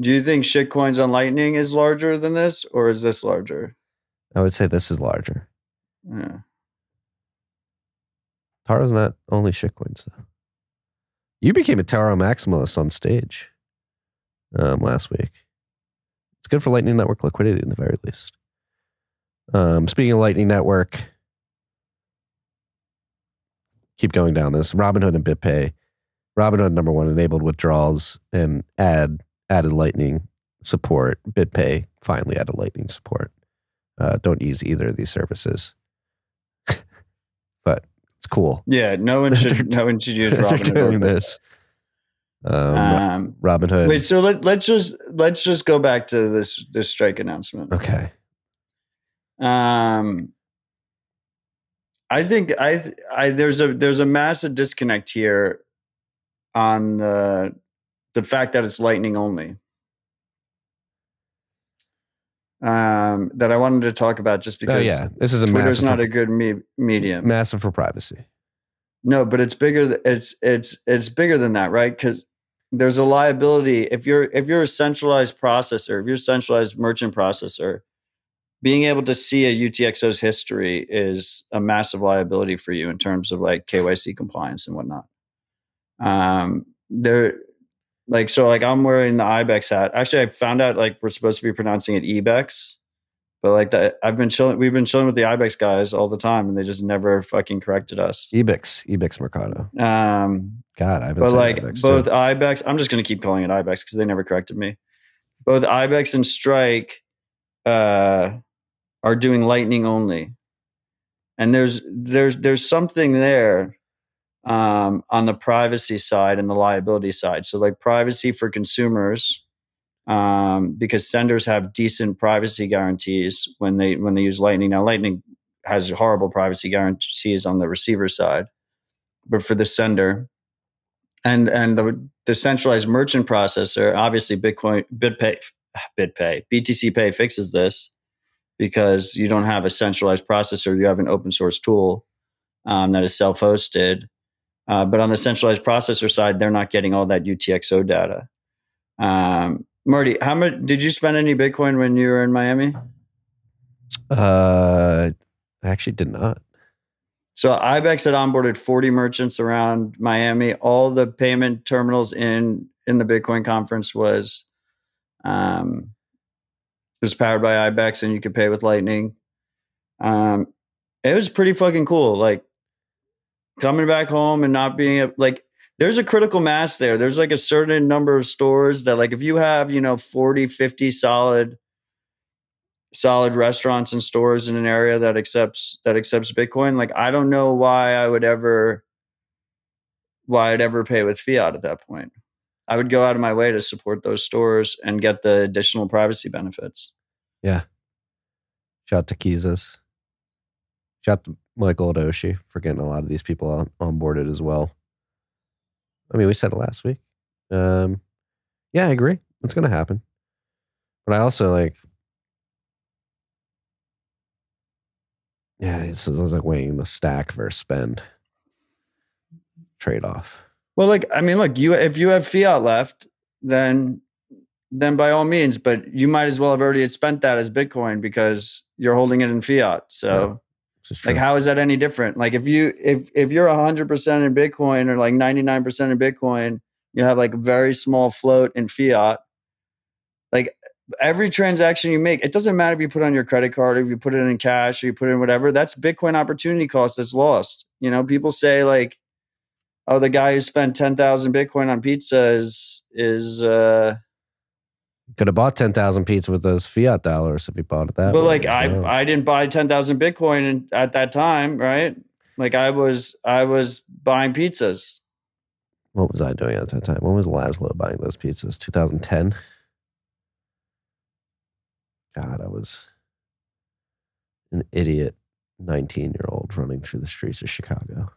S6: do you think shitcoins on Lightning is larger than this, or is this larger?
S1: I would say this is larger.
S6: Yeah.
S1: Taro's not only shitcoins though. You became a Taro maximalist on stage um, last week. It's good for Lightning Network liquidity in the very least. Um, speaking of Lightning Network, keep going down this. Robinhood and BitPay. Robinhood number one enabled withdrawals and add added Lightning support. BitPay finally added Lightning support. Uh, don't use either of these services, it's cool.
S6: Yeah, no one should no one should use
S1: They're
S6: Robinhood.
S1: doing this. Um,
S6: Um,
S1: Robinhood.
S6: wait, so let, let's just let's just go back to this this strike announcement.
S1: okay.
S6: Um, I think I I there's a there's a massive disconnect here on the the fact that it's lightning only. Um, that I wanted to talk about just because
S1: Oh
S6: because
S1: yeah, this is a
S6: Twitter's not
S1: for,
S6: a good me- medium.
S1: massive for privacy.
S6: No, but it's bigger. th- It's it's it's bigger than that, right? Because there's a liability if you're if you're a centralized processor, if you're a centralized merchant processor, being able to see a UTXO's history is a massive liability for you in terms of like KYC compliance and whatnot. Um, there, like so, like I'm wearing the IBEX hat. Actually, I found out like we're supposed to be pronouncing it EBEX, but like that, I've been chilling. We've been chilling with the IBEX guys all the time, and they just never fucking corrected us.
S1: ebex ebex Mercado.
S6: Um,
S1: God, I've been
S6: but like
S1: Ibex,
S6: both
S1: too.
S6: Ibex, I'm just going to keep calling it Ibex because they never corrected me. Both Ibex and Strike uh, are doing Lightning only, and there's there's there's something there um, on the privacy side and the liability side. So like privacy for consumers, um, because senders have decent privacy guarantees when they when they use Lightning. Now Lightning has horrible privacy guarantees on the receiver side, but for the sender and and the the centralized merchant processor, obviously Bitcoin BitPay BitPay BTC Pay fixes this because you don't have a centralized processor. You have an open source tool um, that is self hosted. Uh, but on the centralized processor side, they're not getting all that UTXO data. Um, Marty, how much did you spend any Bitcoin when you were in Miami?
S1: Uh, I actually did not.
S6: So IBEX had onboarded 40 merchants around Miami. All the payment terminals in in the Bitcoin conference was um was powered by IBEX and you could pay with Lightning. Um it was pretty fucking cool. Like coming back home and not being like there's a critical mass there. There's like a certain number of stores that like if you have, you know, 40, 50 solid solid restaurants and stores in an area that accepts that accepts Bitcoin, like I don't know why I would ever why I'd ever pay with fiat at that point. I would go out of my way to support those stores and get the additional privacy benefits. Yeah.
S1: Shout out to Kizas. Shout out to Michael Odoshi for getting a lot of these people on, onboarded as well. I mean, we said it last week. Um, yeah, I agree. It's going to happen. But I also like, yeah, it's, it's like weighing the stack versus spend trade off.
S6: Well, like I mean, look, you if you have fiat left, then then by all means, but you might as well have already spent that as Bitcoin because you're holding it in fiat. So like how is that any different? Like if you if if you're hundred percent in Bitcoin or like ninety nine percent in Bitcoin, you have like a very small float in fiat. Like every transaction you make, it doesn't matter if you put on your credit card, or if you put it in cash, or you put it in whatever. That's Bitcoin opportunity cost that's lost. You know, people say like, "Oh, the guy who spent ten thousand Bitcoin on pizza is is." uh
S1: Could have bought 10,000 pizza with those fiat dollars if he bought it that
S6: but
S1: way
S6: like I
S1: well.
S6: I didn't buy ten thousand Bitcoin in, at that time, right? Like I was I was buying pizzas.
S1: what was I doing at that time? When was Laszlo buying those pizzas? 2010? God, I was an idiot 19 year old running through the streets of Chicago.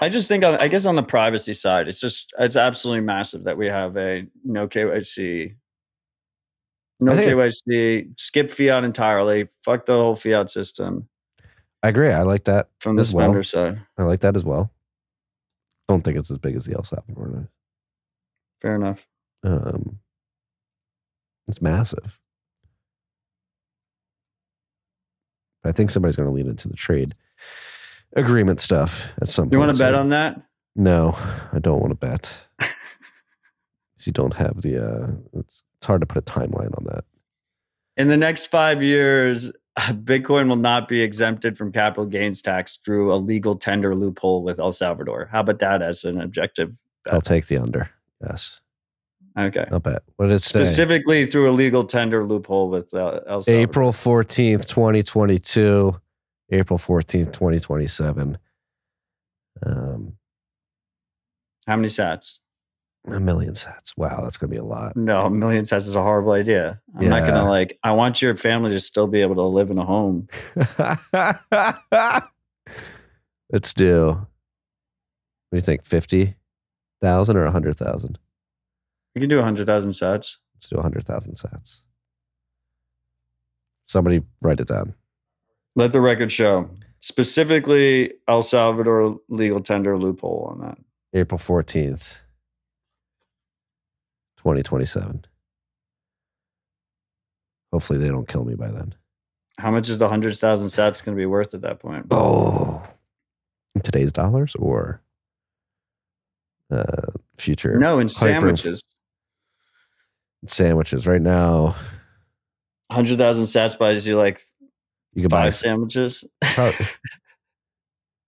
S6: I just think, on, I guess, on the privacy side, it's just it's absolutely massive that we have a no KYC, no KYC, skip fiat entirely, fuck the whole fiat system
S1: I agree. I like that.
S6: from the
S1: As well.
S6: spender side.
S1: I like that as well. Don't think it's as big as the El Salvador. one.
S6: Fair enough.
S1: Um, it's massive. But I think somebody's going to lean into the trade agreement stuff at some point.
S6: You want to bet on that?
S1: No, I don't want to bet. you don't have the. Uh, it's, it's hard to put a timeline on that.
S6: In the next five years, Bitcoin will not be exempted from capital gains tax through a legal tender loophole with El Salvador. How about that as an objective? bet?
S1: I'll take the under. Yes.
S6: Okay.
S1: I'll bet. What did it say?
S6: Specifically through a legal tender loophole with uh, El Salvador.
S1: April 14th, 2022. April 14th, 2027. Um,
S6: How many sats?
S1: A million sats. Wow, that's going to be a lot.
S6: No, a million sats is a horrible idea. I'm not gonna like. I want your family to still be able to live in a home.
S1: Let's do. What do you think? 50,000 or 100,000?
S6: We can do hundred thousand sats.
S1: Let's do 100,000 sats. Somebody write it down.
S6: Let the record show. Specifically, El Salvador legal tender loophole on that.
S1: April 14th, 2027. Hopefully, they don't kill me by then.
S6: How much is the hundred thousand sats going to be worth at that point?
S1: Oh, in today's dollars or uh, future
S6: no, in sandwiches.
S1: sandwiches? Right now,
S6: Hundred thousand sats buys you like
S1: you could buy
S6: sandwiches.
S1: probably,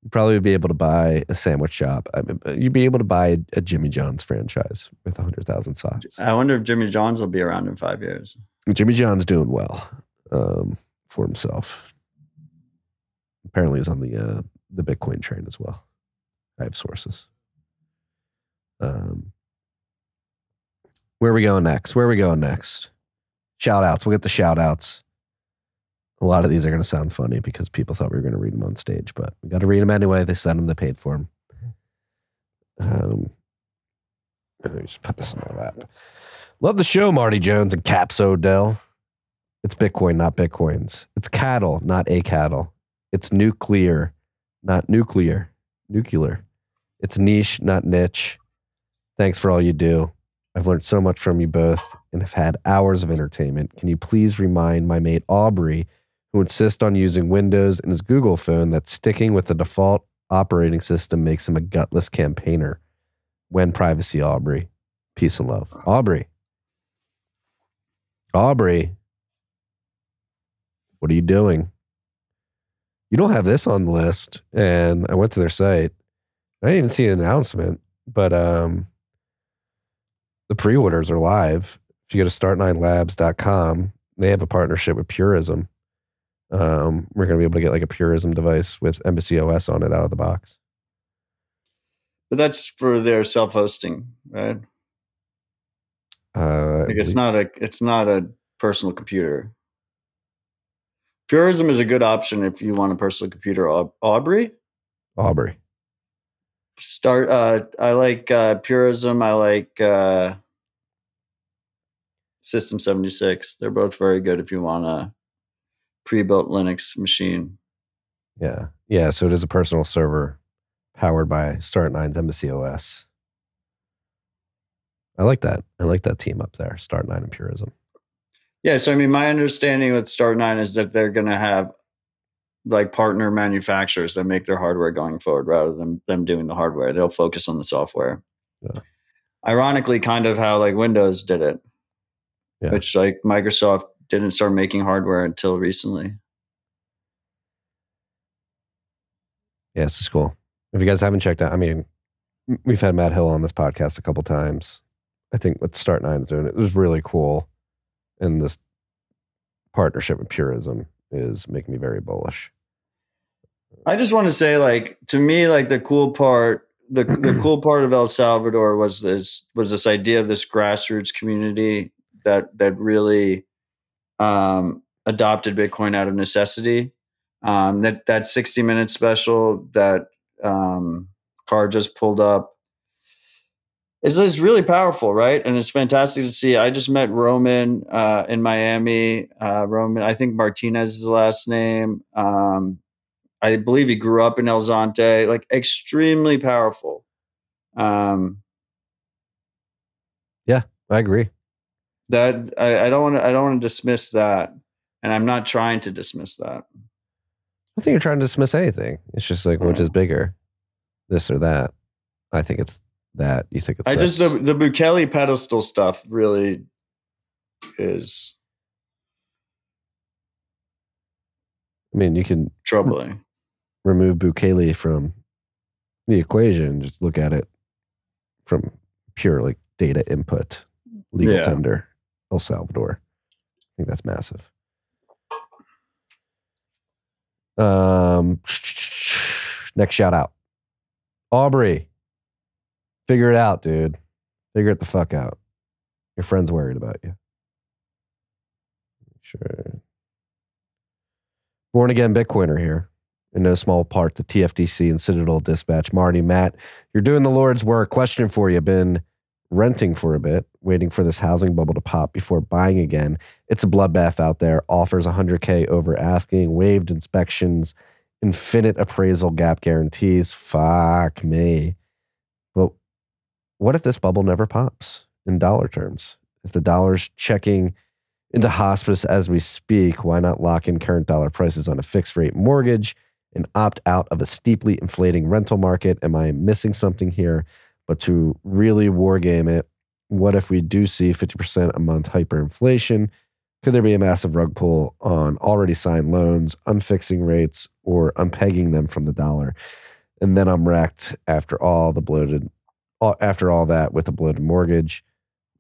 S1: you'd probably be able to buy a sandwich shop. I mean, you'd be able to buy a, a Jimmy John's franchise with a hundred thousand socks.
S6: I wonder if Jimmy John's will be around in five years.
S1: Jimmy John's doing well um, for himself. Apparently, he's on the uh, the Bitcoin train as well. I have sources. Um, where are we going next? Where are we going next? Shout outs. We'll get the shout outs. A lot of these are going to sound funny because people thought we were going to read them on stage, but we got to read them anyway. They sent them, they paid for them. Um, let me just put this in my lap. Love the show, Marty Jones and Caps Odell. It's Bitcoin, not Bitcoins. It's cattle, not a cattle. It's nuclear, not nuclear. Nuclear. It's niche, not niche. Thanks for all you do. I've learned so much from you both and have had hours of entertainment. Can you please remind my mate Aubrey, who insists on using Windows in his Google phone, that sticking with the default operating system makes him a gutless campaigner? When privacy, Aubrey. Peace and love. Aubrey. Aubrey. What are you doing? You don't have this on the list. And I went to their site. I didn't even see an announcement, but um, the pre orders are live. If you go to start9labs.com, they have a partnership with Purism. Um, we're going to be able to get like a Purism device with Embassy OS on it out of the box.
S6: But that's for their self-hosting, right?
S1: Uh,
S6: Like it's not a it's not a personal computer. Purism is a good option if you want a personal computer. Aubrey,
S1: Aubrey.
S6: start. Uh, I like uh, Purism. I like uh, System seventy six. They're both very good if you want a pre-built Linux machine.
S1: Yeah. Yeah. So it is a personal server powered by Start9's Embassy OS. I like that. I like that team up there, Start9 and Purism.
S6: Yeah, so I mean, my understanding with Start Nine is that they're going to have like partner manufacturers that make their hardware going forward rather than them doing the hardware. They'll focus on the software.
S1: Yeah.
S6: Ironically, kind of how like Windows did it,
S1: Yeah.
S6: which like Microsoft didn't start making hardware until recently.
S1: Yeah, this is cool. If you guys haven't checked out, I mean, we've had Matt Hill on this podcast a couple times. I think what Start9 is doing it was really cool. And this partnership with Purism is making me very bullish.
S6: I just want to say, like, to me, like the cool part, the the cool part of El Salvador was this was this idea of this grassroots community that that really um, adopted Bitcoin out of necessity. Um, that that sixty minute special that um, Car just pulled up is is really powerful, right? And it's fantastic to see. I just met Roman uh, in Miami. Uh, Roman, I think Martinez is the last name. Um, I believe he grew up in El Zonte, like extremely powerful. Um, yeah,
S1: I agree.
S6: That I, I don't want to I don't want to dismiss that, and I'm not trying to dismiss that.
S1: I think you're trying to dismiss anything. It's just like, which is bigger, this or that? I think it's that. You think it's
S6: I just the the Bukele pedestal stuff really is
S1: I mean, you can
S6: Troubling.
S1: remove Bukele from the equation. Just look at it from pure like data input, legal
S6: Yeah.
S1: tender, El Salvador. I think that's massive. Um, next shout out, Aubrey. Figure it out, dude. Figure it the fuck out. Your friend's worried about you. Sure. Born again Bitcoiner here in no small part to TFTC and Citadel Dispatch. Marty, Matt, you're doing the Lord's work. Question for you. Been renting for a bit, waiting for this housing bubble to pop before buying again. It's a bloodbath out there. Offers 100K over asking, waived inspections, infinite appraisal gap guarantees. Fuck me. But what if this bubble never pops in dollar terms? If the dollar's checking into hospice as we speak, why not lock in current dollar prices on a fixed rate mortgage and opt out of a steeply inflating rental market? Am I missing something here? But to really wargame it, what if we do see 50% a month hyperinflation? Could there be a massive rug pull on already signed loans, unfixing rates, or unpegging them from the dollar? And then I'm wrecked after all the bloated, after all that with a bloated mortgage.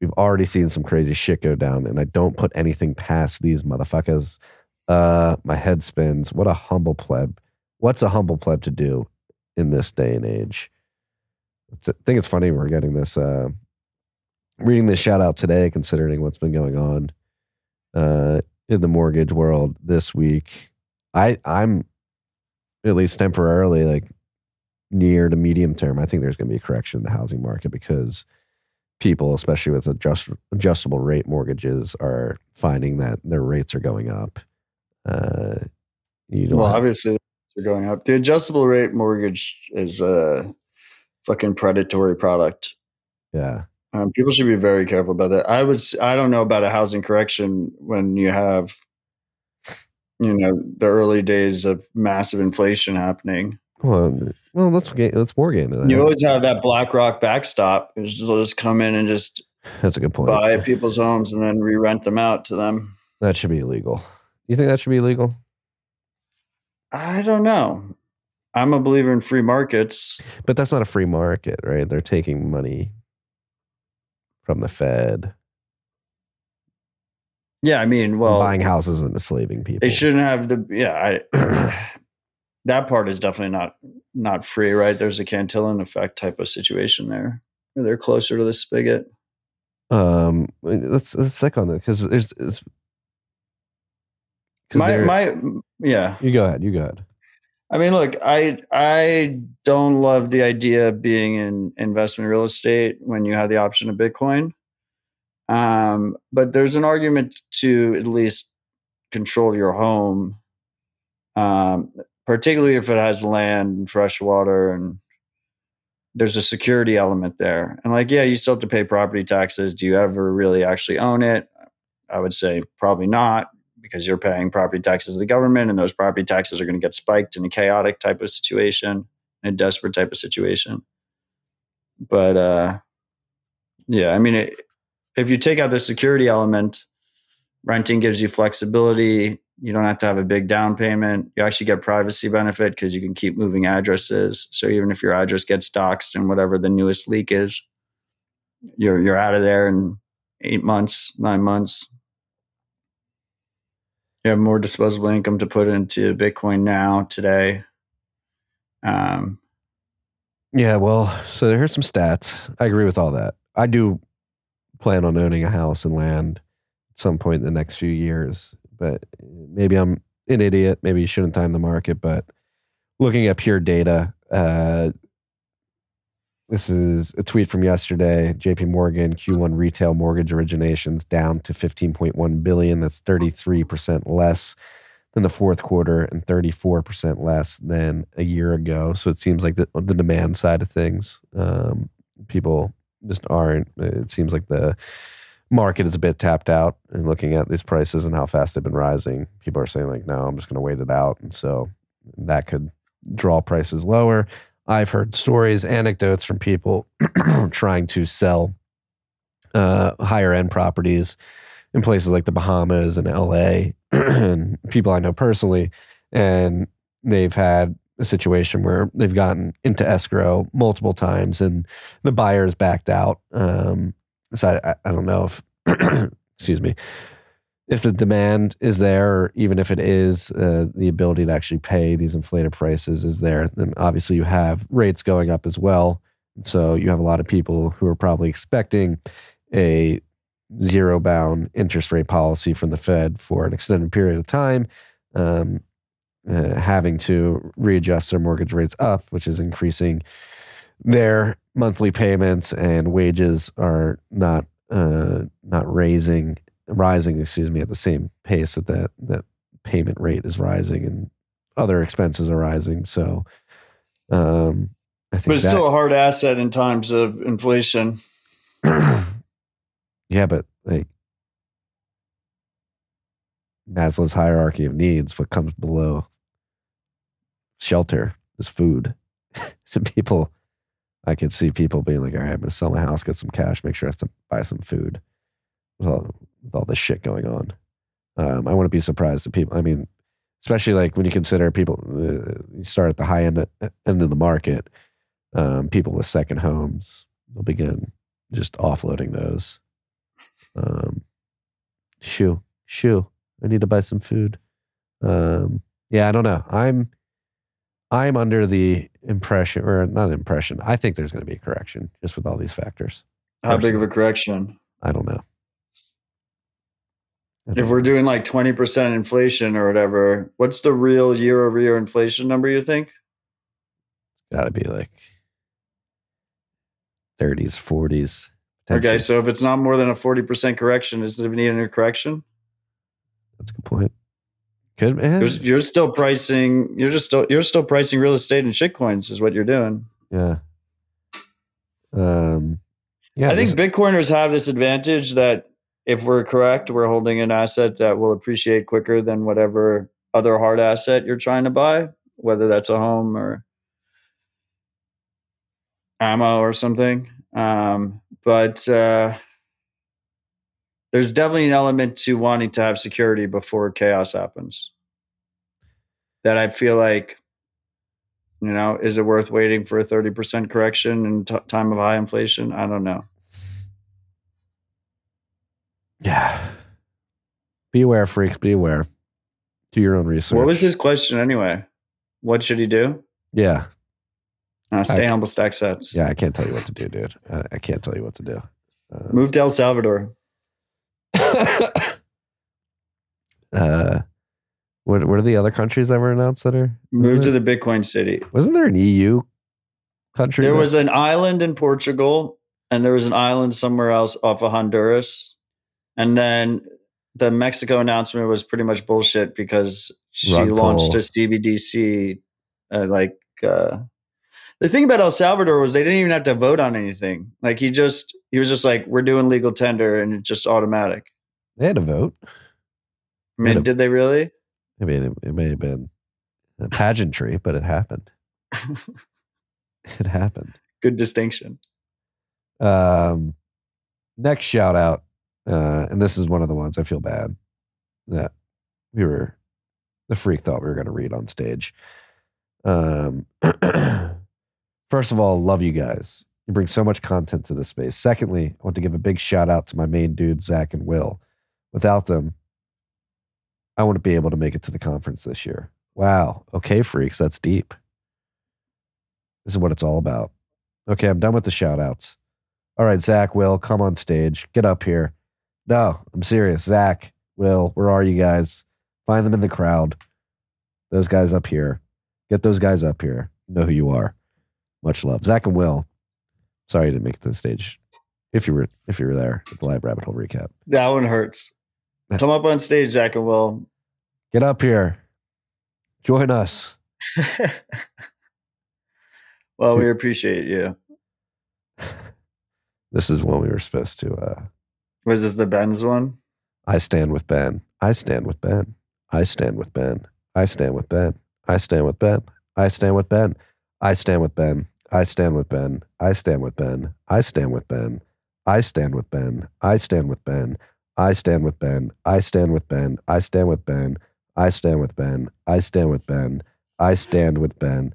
S1: We've already seen some crazy shit go down, and I don't put anything past these motherfuckers. Uh, my head spins. What a humble pleb. What's a humble pleb to do in this day and age? It's, I think it's funny we're getting this, uh, reading this shout out today, considering what's been going on uh, in the mortgage world this week. I I'm at least temporarily like near to medium term. I think there's going to be a correction in the housing market because people, especially with adjust, adjustable rate mortgages, are finding that their rates are going up. Uh, you don't
S6: Well, obviously they're going up. The adjustable rate mortgage is a fucking predatory product.
S1: yeah,
S6: Um, people should be very careful about that. I would. I don't know about a housing correction when you have, you know, the early days of massive inflation happening.
S1: well, well, let's let's war game it.
S6: You always have that BlackRock backstop. They'll just come in and just
S1: That's a good point.
S6: buy people's homes and then re-rent them out to them.
S1: That should be illegal. You think that should be illegal?
S6: I don't know. I'm a believer in free markets.
S1: But that's not a free market, right? They're taking money from the Fed,
S6: Yeah, I mean, well,
S1: buying houses and enslaving people.
S6: they shouldn't have the. Yeah, I. that part is definitely not not free, right? There's a Cantillon effect type of situation there, where they're closer to the spigot.
S1: Um, let's let's check on that because there's. It's, 'cause
S6: My my yeah.
S1: you go ahead. You go ahead.
S6: I mean, look, I I don't love the idea of being in investment real estate when you have the option of Bitcoin. Um, but there's an argument to at least control your home, um, particularly if it has land and fresh water and there's a security element there. And like, yeah, you still have to pay property taxes. Do you ever really actually own it? I would say probably not because you're paying property taxes to the government and those property taxes are going to get spiked in a chaotic type of situation, a desperate type of situation. But uh, yeah, I mean, it, if you take out the security element, renting gives you flexibility. You don't have to have a big down payment. You actually get privacy benefit because you can keep moving addresses. So even if your address gets doxxed and whatever the newest leak is, you're you're out of there in eight months, nine months. You have more disposable income to put into Bitcoin now today. Um,
S1: Yeah, well, so here's some stats. I agree with all that. I do plan on owning a house and land at some point in the next few years, but maybe I'm an idiot. Maybe you shouldn't time the market, but looking at pure data, uh, this is a tweet from yesterday. JP Morgan Q1 retail mortgage originations down to 15.1 billion. That's 33% less than the fourth quarter and 34% less than a year ago. So it seems like the, the demand side of things, um, people just aren't. It seems like the market is a bit tapped out. And looking at these prices and how fast they've been rising, people are saying like, no, I'm just going to wait it out. And so that could draw prices lower. I've heard stories, anecdotes from people trying to sell uh, higher end properties in places like the Bahamas and LA, and people I know personally, and they've had a situation where they've gotten into escrow multiple times and the buyers backed out. Um, so I, I don't know if, excuse me, if the demand is there, or even if it is, uh, the ability to actually pay these inflated prices is there. Then obviously you have rates going up as well. So you have a lot of people who are probably expecting a zero bound interest rate policy from the Fed for an extended period of time. Um, uh, having to readjust their mortgage rates up, which is increasing their monthly payments, and wages are not uh, not raising rising, excuse me, at the same pace that that that payment rate is rising, and other expenses are rising. So, um, I think,
S6: but it's
S1: that,
S6: still a hard asset in times of inflation.
S1: yeah, but like Maslow's hierarchy of needs, what comes below shelter is food. so people, I could see people being like, all right, I'm going to sell my house, get some cash, make sure I have to buy some food all, with all this shit going on. Um, I wouldn't be surprised if people, I mean, especially like when you consider people, uh, you start at the high end, end of the market, um, people with second homes will begin just offloading those. Um, shoo, shoe. I need to buy some food. Um, yeah, I don't know. I'm I'm under the impression, or not impression. I think there's going to be a correction just with all these factors.
S6: How big of a correction?
S1: I don't know.
S6: If we're doing like 20% inflation or whatever, what's the real year over year inflation number you think?
S1: got to be like 30s, 40s.
S6: Okay, so if it's not more than a 40% correction, does it need a new correction?
S1: that's a good point. Good man.
S6: You're, you're still pricing, you're just still, you're still pricing real estate and shitcoins is what you're doing.
S1: yeah. Um, yeah,
S6: I think Bitcoiners have this advantage that if we're correct, we're holding an asset that will appreciate quicker than whatever other hard asset you're trying to buy, whether that's a home or ammo or something. Um, but uh, there's definitely an element to wanting to have security before chaos happens. That I feel like, you know, is it worth waiting for a 30% correction in t- time of high inflation? I don't know.
S1: Yeah. Be aware, freaks. Be aware. Do your own research.
S6: What was his question anyway? What should he do?
S1: Yeah,
S6: Uh, stay
S1: I-
S6: humble, stack sats.
S1: yeah. I can't tell you what to do, dude. I, I can't tell you what to do. Uh,
S6: Move to El Salvador.
S1: uh, what what are the other countries that were announced that are?
S6: Move
S1: wasn't
S6: to the Bitcoin city.
S1: Wasn't there an EU country?
S6: There
S1: that-
S6: was an island in Portugal, and there was an island somewhere else off of Honduras. And then the Mexico announcement was pretty much bullshit because she
S1: Rug
S6: launched
S1: pull.
S6: a CBDC. Uh, like uh, the thing about El Salvador was they didn't even have to vote on anything. Like he just he was just like, "We're doing legal tender," and it's just automatic.
S1: they had a vote.
S6: I mean,
S1: a-
S6: did they really?
S1: I mean, it, it may have been pageantry, but it happened. it happened.
S6: Good distinction.
S1: Um, next shout out, uh, and this is one of the ones I feel bad that we were the freak thought we were going to read on stage. Um, first of all, love you guys. You bring so much content to this space. Secondly, I want to give a big shout out to my main dude Zach and Will. Without them, I wouldn't be able to make it to the conference this year. Wow. Okay, freaks, that's deep. This is what it's all about. Okay, I'm done with the shout outs. All right, Zach, Will, come on stage. Get up here. No, I'm serious. Zach, Will, where are you guys? Find them in the crowd. Those guys up here. Get those guys up here. Know who you are. Much love. Zach and Will. Sorry you didn't make it to the stage. If you were if you were there at the live rabbit hole recap.
S6: That one hurts. Come up on stage, Zach and Will.
S1: Get up here. Join us.
S6: well, we appreciate you.
S1: This is when we were supposed to uh
S6: Was this the Ben's one?
S1: I stand with Ben. I stand with Ben. I stand with Ben. I stand with Ben. I stand with Ben. I stand with Ben. I stand with Ben. I stand with Ben. I stand with Ben. I stand with Ben. I stand with Ben. I stand with Ben. I stand with Ben. I stand with Ben. I stand with Ben. I stand with Ben. I stand with Ben. I stand with Ben.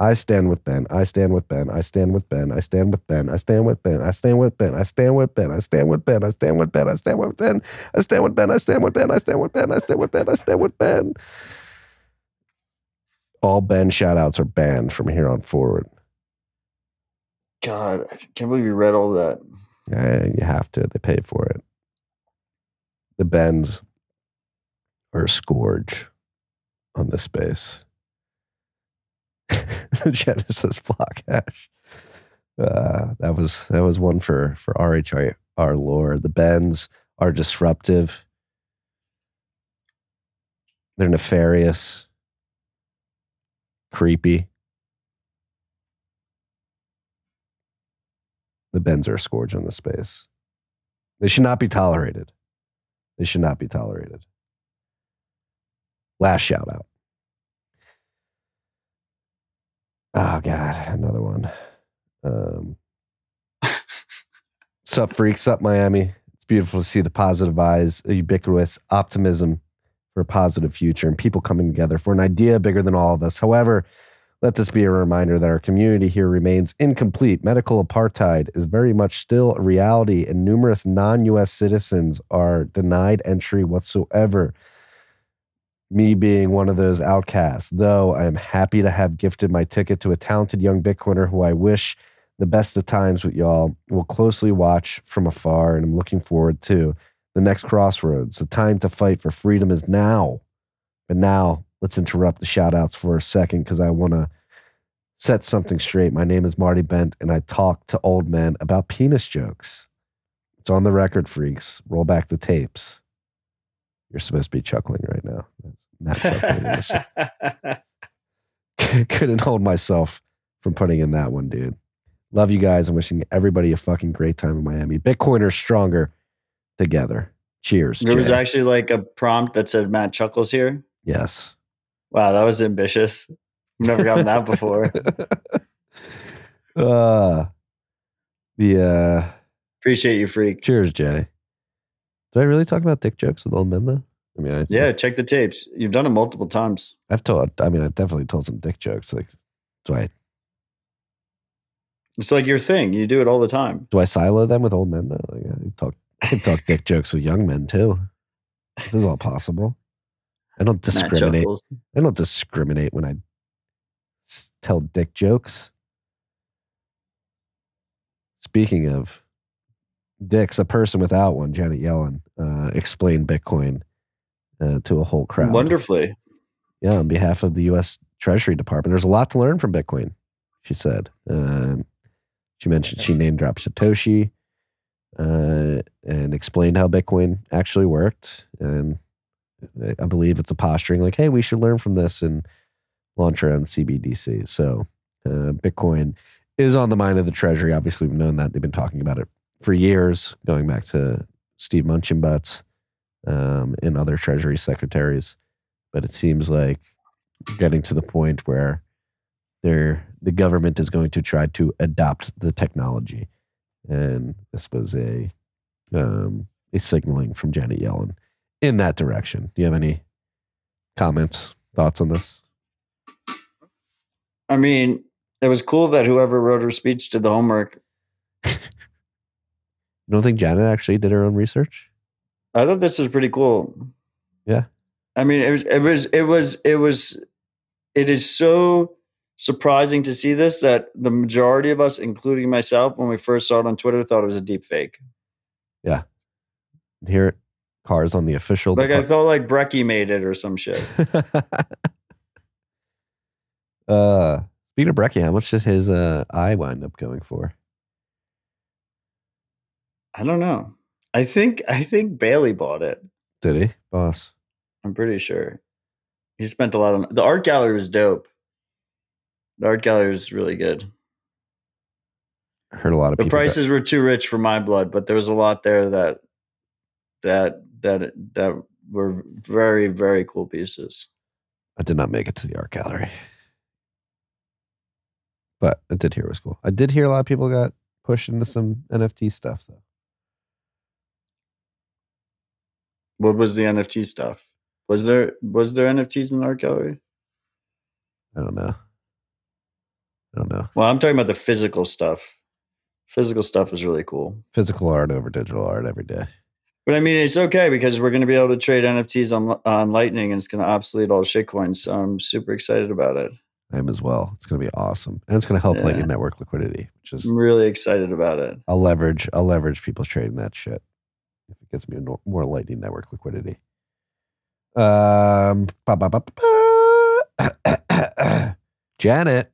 S1: I stand with Ben. I stand with Ben. I stand with Ben. I stand with Ben. I stand with Ben. I stand with Ben. I stand with Ben. I stand with Ben. I stand with Ben. I stand with Ben. I stand with Ben. I stand with Ben. I stand with Ben. I stand with Ben. I stand with Ben. All Ben shout outs are banned from here on forward.
S6: God, I can't believe you read all that.
S1: Yeah, you have to. They pay for it. The Bens are a scourge on this space. Genesis block hash. Uh, that was that was one for for RHR our lore. The Bens are disruptive. They're nefarious, creepy. The Bens are a scourge on the space. They should not be tolerated. They should not be tolerated. Last shout out. Oh God, another one. Um, sup freaks, sup Miami. It's beautiful to see the positive eyes, ubiquitous optimism for a positive future, and people coming together for an idea bigger than all of us. However, let this be a reminder that our community here remains incomplete. Medical apartheid is very much still a reality, and numerous non US citizens are denied entry whatsoever. Me being one of those outcasts, though I am happy to have gifted my ticket to a talented young Bitcoiner who I wish the best of times with y'all. Will closely watch from afar, and I'm looking forward to the next crossroads. The time to fight for freedom is now. But now, let's interrupt the shout outs for a second because I want to set something straight. My name is Marty Bent, and I talk to old men about penis jokes. It's on the record, freaks. Roll back the tapes. You're supposed to be chuckling right now. That's Matt chuckling. Couldn't hold myself from putting in that one, dude. Love you guys I'm wishing everybody a fucking great time in Miami. Bitcoiners stronger together. Cheers.
S6: There was actually like a prompt that said Matt Chuckles here.
S1: yes.
S6: Wow, that was ambitious. I've never gotten that before.
S1: uh, the uh,
S6: Appreciate you, freak.
S1: cheers, Jay. Did I really talk about dick jokes with old men though? I mean, I,
S6: Yeah, check the tapes. You've done it multiple times.
S1: I've told. I mean, I've definitely told some dick jokes. Like, do I
S6: It's like your thing. You do it all the time.
S1: do I silo them with old men though? Like, I talk. I can talk dick jokes with young men too. This is all possible. I don't discriminate. I don't discriminate when I tell dick jokes. Speaking of dicks, a person without one, Janet Yellen, uh, explained Bitcoin uh, to a whole crowd.
S6: Wonderfully.
S1: Yeah, on behalf of the U.S. Treasury Department. There's a lot to learn from Bitcoin, she said. Um, she mentioned she name dropped Satoshi uh, and explained how Bitcoin actually worked. And I- believe it's a posturing like, hey, we should learn from this and launch our own CBDC. So uh, Bitcoin is on the mind of the Treasury. Obviously, we've known that. They've been talking about it for years, going back to Steve Munchenbutts um, and other Treasury secretaries. But it seems like getting to the point where they're, the government is going to try to adopt the technology. And this was a um, a signaling from Janet Yellen in that direction. Do you have any comments, thoughts on this?
S6: I mean, it was cool that whoever wrote her speech did the homework.
S1: You don't think Janet actually did her own research?
S6: I thought this was pretty cool.
S1: Yeah.
S6: I mean, it was, it was, it was, it was, it is so surprising to see this that the majority of us, including myself, when we first saw it on Twitter, thought it was a deep fake. Yeah.
S1: Here, cars on the official.
S6: Like I
S1: depart-
S6: thought, like Brecky made it or some shit.
S1: uh, speaking of Brecky, how much did his uh, eye wind up going for?
S6: I don't know. I think, I think Bailey bought it.
S1: Did he, boss?
S6: I'm pretty sure. He spent a lot on the art gallery was dope. The art gallery was really good.
S1: I heard a lot of
S6: The
S1: people. that-
S6: prices were too rich for my blood, but there was a lot there that that that that were very very cool pieces.
S1: I did not make it to the art gallery, but I did hear it was cool. I did hear a lot of people got pushed into some NFT stuff though.
S6: What was the NFT stuff? Was there was there NFTs in the art gallery?
S1: I don't know. I don't know.
S6: Well, I'm talking about the physical stuff. Physical stuff is really cool.
S1: Physical art over digital art every day.
S6: But I mean, it's okay because we're going to be able to trade NFTs on on Lightning, and it's going to obsolete all shitcoins. So I'm super excited about it.
S1: I am as well. It's going to be awesome, and it's going to help
S6: Yeah.
S1: Lightning Network liquidity, which is
S6: I'm really excited about it.
S1: I'll leverage. I'll leverage people's trading that shit if it gets me more Lightning Network liquidity. Um, ba, ba, ba, ba, ba. Janet,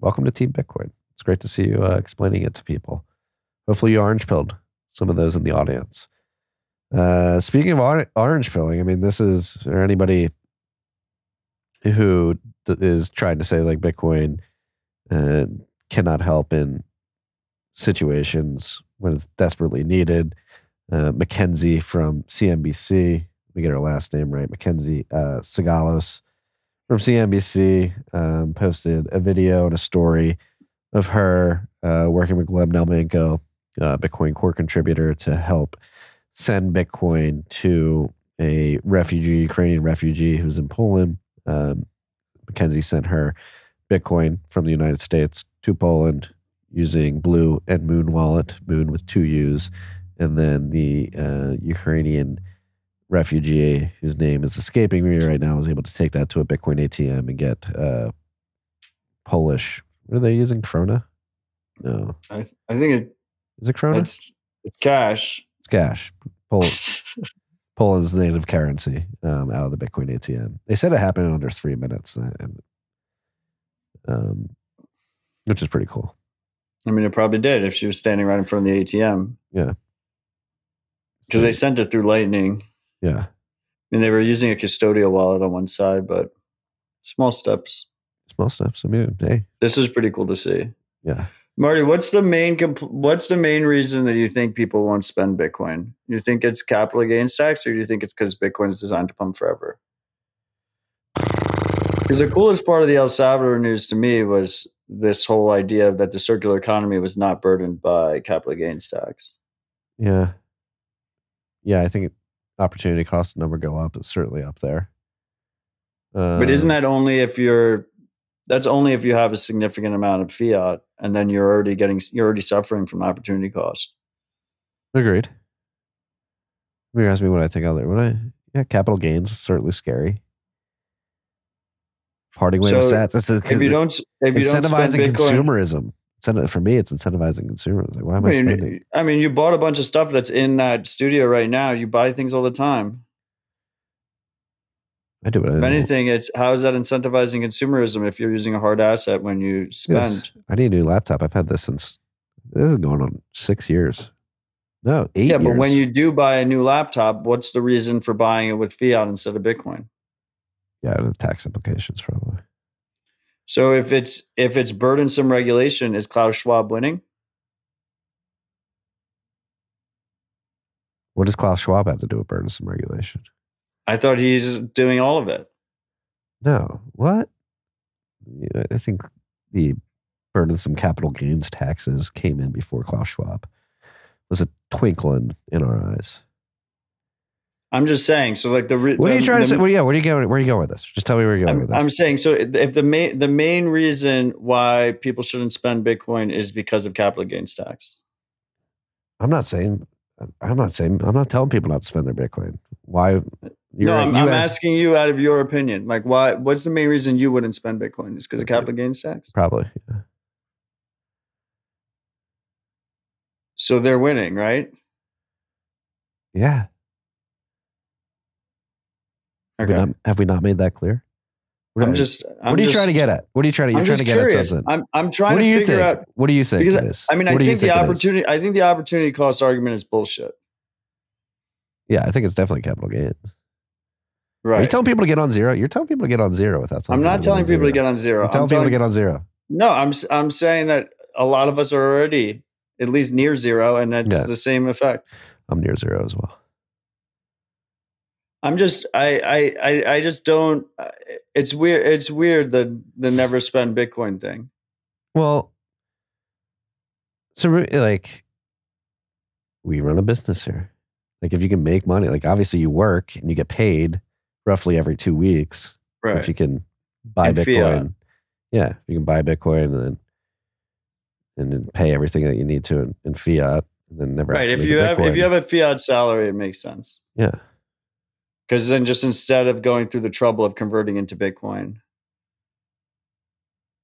S1: welcome to Team Bitcoin. It's great to see you uh, explaining it to people. Hopefully, you orange pilled some of those in the audience. Uh, speaking of or- orange pilling, I mean, this is or anybody who d- is trying to say like Bitcoin uh, cannot help in situations when it's desperately needed. Uh, Mackenzie from CNBC, we get her last name right, Mackenzie uh, from CNBC um, posted a video and a story of her uh, working with Gleb Naumenko, uh, Bitcoin core contributor, to help send Bitcoin to a refugee, Ukrainian refugee who's in Poland. Um, Mackenzie sent her Bitcoin from the United States to Poland using Blue and Muun Wallet, Muun with two U's, and then the uh, Ukrainian refugee whose name is escaping me right now was able to take that to a Bitcoin ATM and get uh, Polish. What are they using? Krona? No,
S6: I th- I think it,
S1: is it Krona? It's,
S6: it's cash. it's cash.
S1: Poland. Poland's native currency um, out of the Bitcoin ATM. They said it happened in under three minutes, uh, and um, which is pretty cool.
S6: I mean, it probably did if she was standing right in front of the ATM.
S1: Yeah.
S6: Because they sent it through Lightning.
S1: Yeah,
S6: I mean, they were using a custodial wallet on one side, but small steps.
S1: small steps. I mean, hey,
S6: This is pretty cool to see.
S1: yeah.
S6: Marty, what's the main compl- what's the main reason that you think people won't spend Bitcoin? You think it's capital gains tax, or do you think it's because Bitcoin is designed to pump forever? Because the coolest part of the El Salvador news to me was this whole idea that the circular economy was not burdened by capital gains tax.
S1: Yeah. Yeah, I think opportunity cost number go up. It's certainly up there. Uh,
S6: But isn't that only if you're that's only if you have a significant amount of fiat and then you're already getting you're already suffering from opportunity cost.
S1: agreed? You ask me what I think other. What I yeah, capital gains is certainly scary. Parting way with
S6: So,
S1: sats. This is
S6: If you don't if you don't spend
S1: incentivizing
S6: Bitcoin,
S1: consumerism. For me, it's incentivizing consumers. Like, why am I,
S6: I
S1: spending?
S6: mean, I mean, you bought a bunch of stuff that's in that studio right now. You buy things all the time.
S1: I do it.
S6: If anything, it's how is that incentivizing consumerism if you're using a hard asset when you spend?
S1: I need a new laptop. I've had this since this is going on six years. No, eight.
S6: Yeah, but when you do buy a new laptop, what's the reason for buying it with fiat instead of Bitcoin?
S1: yeah, the tax implications probably.
S6: So if it's if it's burdensome regulation, is Klaus Schwab winning?
S1: What does Klaus Schwab have to do with burdensome regulation?
S6: I thought he's doing all of it.
S1: No. What? I think the burdensome capital gains taxes came in before Klaus Schwab. It was a twinkle in, in our eyes.
S6: I'm just saying. So like the re-
S1: What are you
S6: the-
S1: trying to say? Well, yeah, where are you going? Where are you going with this? Just tell me where you're going
S6: I'm,
S1: with this.
S6: I'm saying so if the main the main reason why people shouldn't spend Bitcoin is because of capital gains tax.
S1: I'm not saying. I'm not saying. I'm not telling people not to spend their Bitcoin. Why? You're,
S6: no, I'm,
S1: you
S6: I'm
S1: asked-
S6: asking you out of your opinion. Like, why? What's the main reason you wouldn't spend Bitcoin? Is because of capital gains tax?
S1: Probably. yeah.
S6: So they're winning, right?
S1: Yeah. Have, we not, have we not made that clear? What
S6: I'm just. I'm
S1: what are you
S6: just,
S1: trying to get at? What are you trying to? You're
S6: I'm
S1: trying to get
S6: curious.
S1: at something.
S6: I'm I'm trying
S1: what do
S6: to
S1: you
S6: figure
S1: think?
S6: out
S1: what do you think
S6: because? I mean, I
S1: What do you
S6: think the
S1: is?
S6: opportunity. I think the opportunity cost argument is bullshit.
S1: Yeah, I think it's definitely capital gains. Right. Are you telling people to get on zero? You're telling people to get on zero without. Something.
S6: I'm not telling people to get on zero.
S1: You're telling
S6: I'm
S1: people to get on zero.
S6: no, I'm I'm saying that a lot of us are already at least near zero, and that's
S1: Yeah.
S6: the same effect.
S1: I'm near zero as well.
S6: I'm just I I I, just don't. uh, It's weird. It's weird the the never spend Bitcoin thing.
S1: Well, so like, we run a business here. Like, if you can make money, like obviously you work and you get paid roughly every two weeks.
S6: Right.
S1: If you can buy
S6: And fiat.
S1: Bitcoin, yeah, if you can buy Bitcoin and then and then pay everything that you need to in, in fiat, and then never have
S6: right.
S1: to
S6: If you
S1: a
S6: have if you have a fiat salary, it makes sense.
S1: yeah,
S6: Because then just instead of going through the trouble of converting into Bitcoin,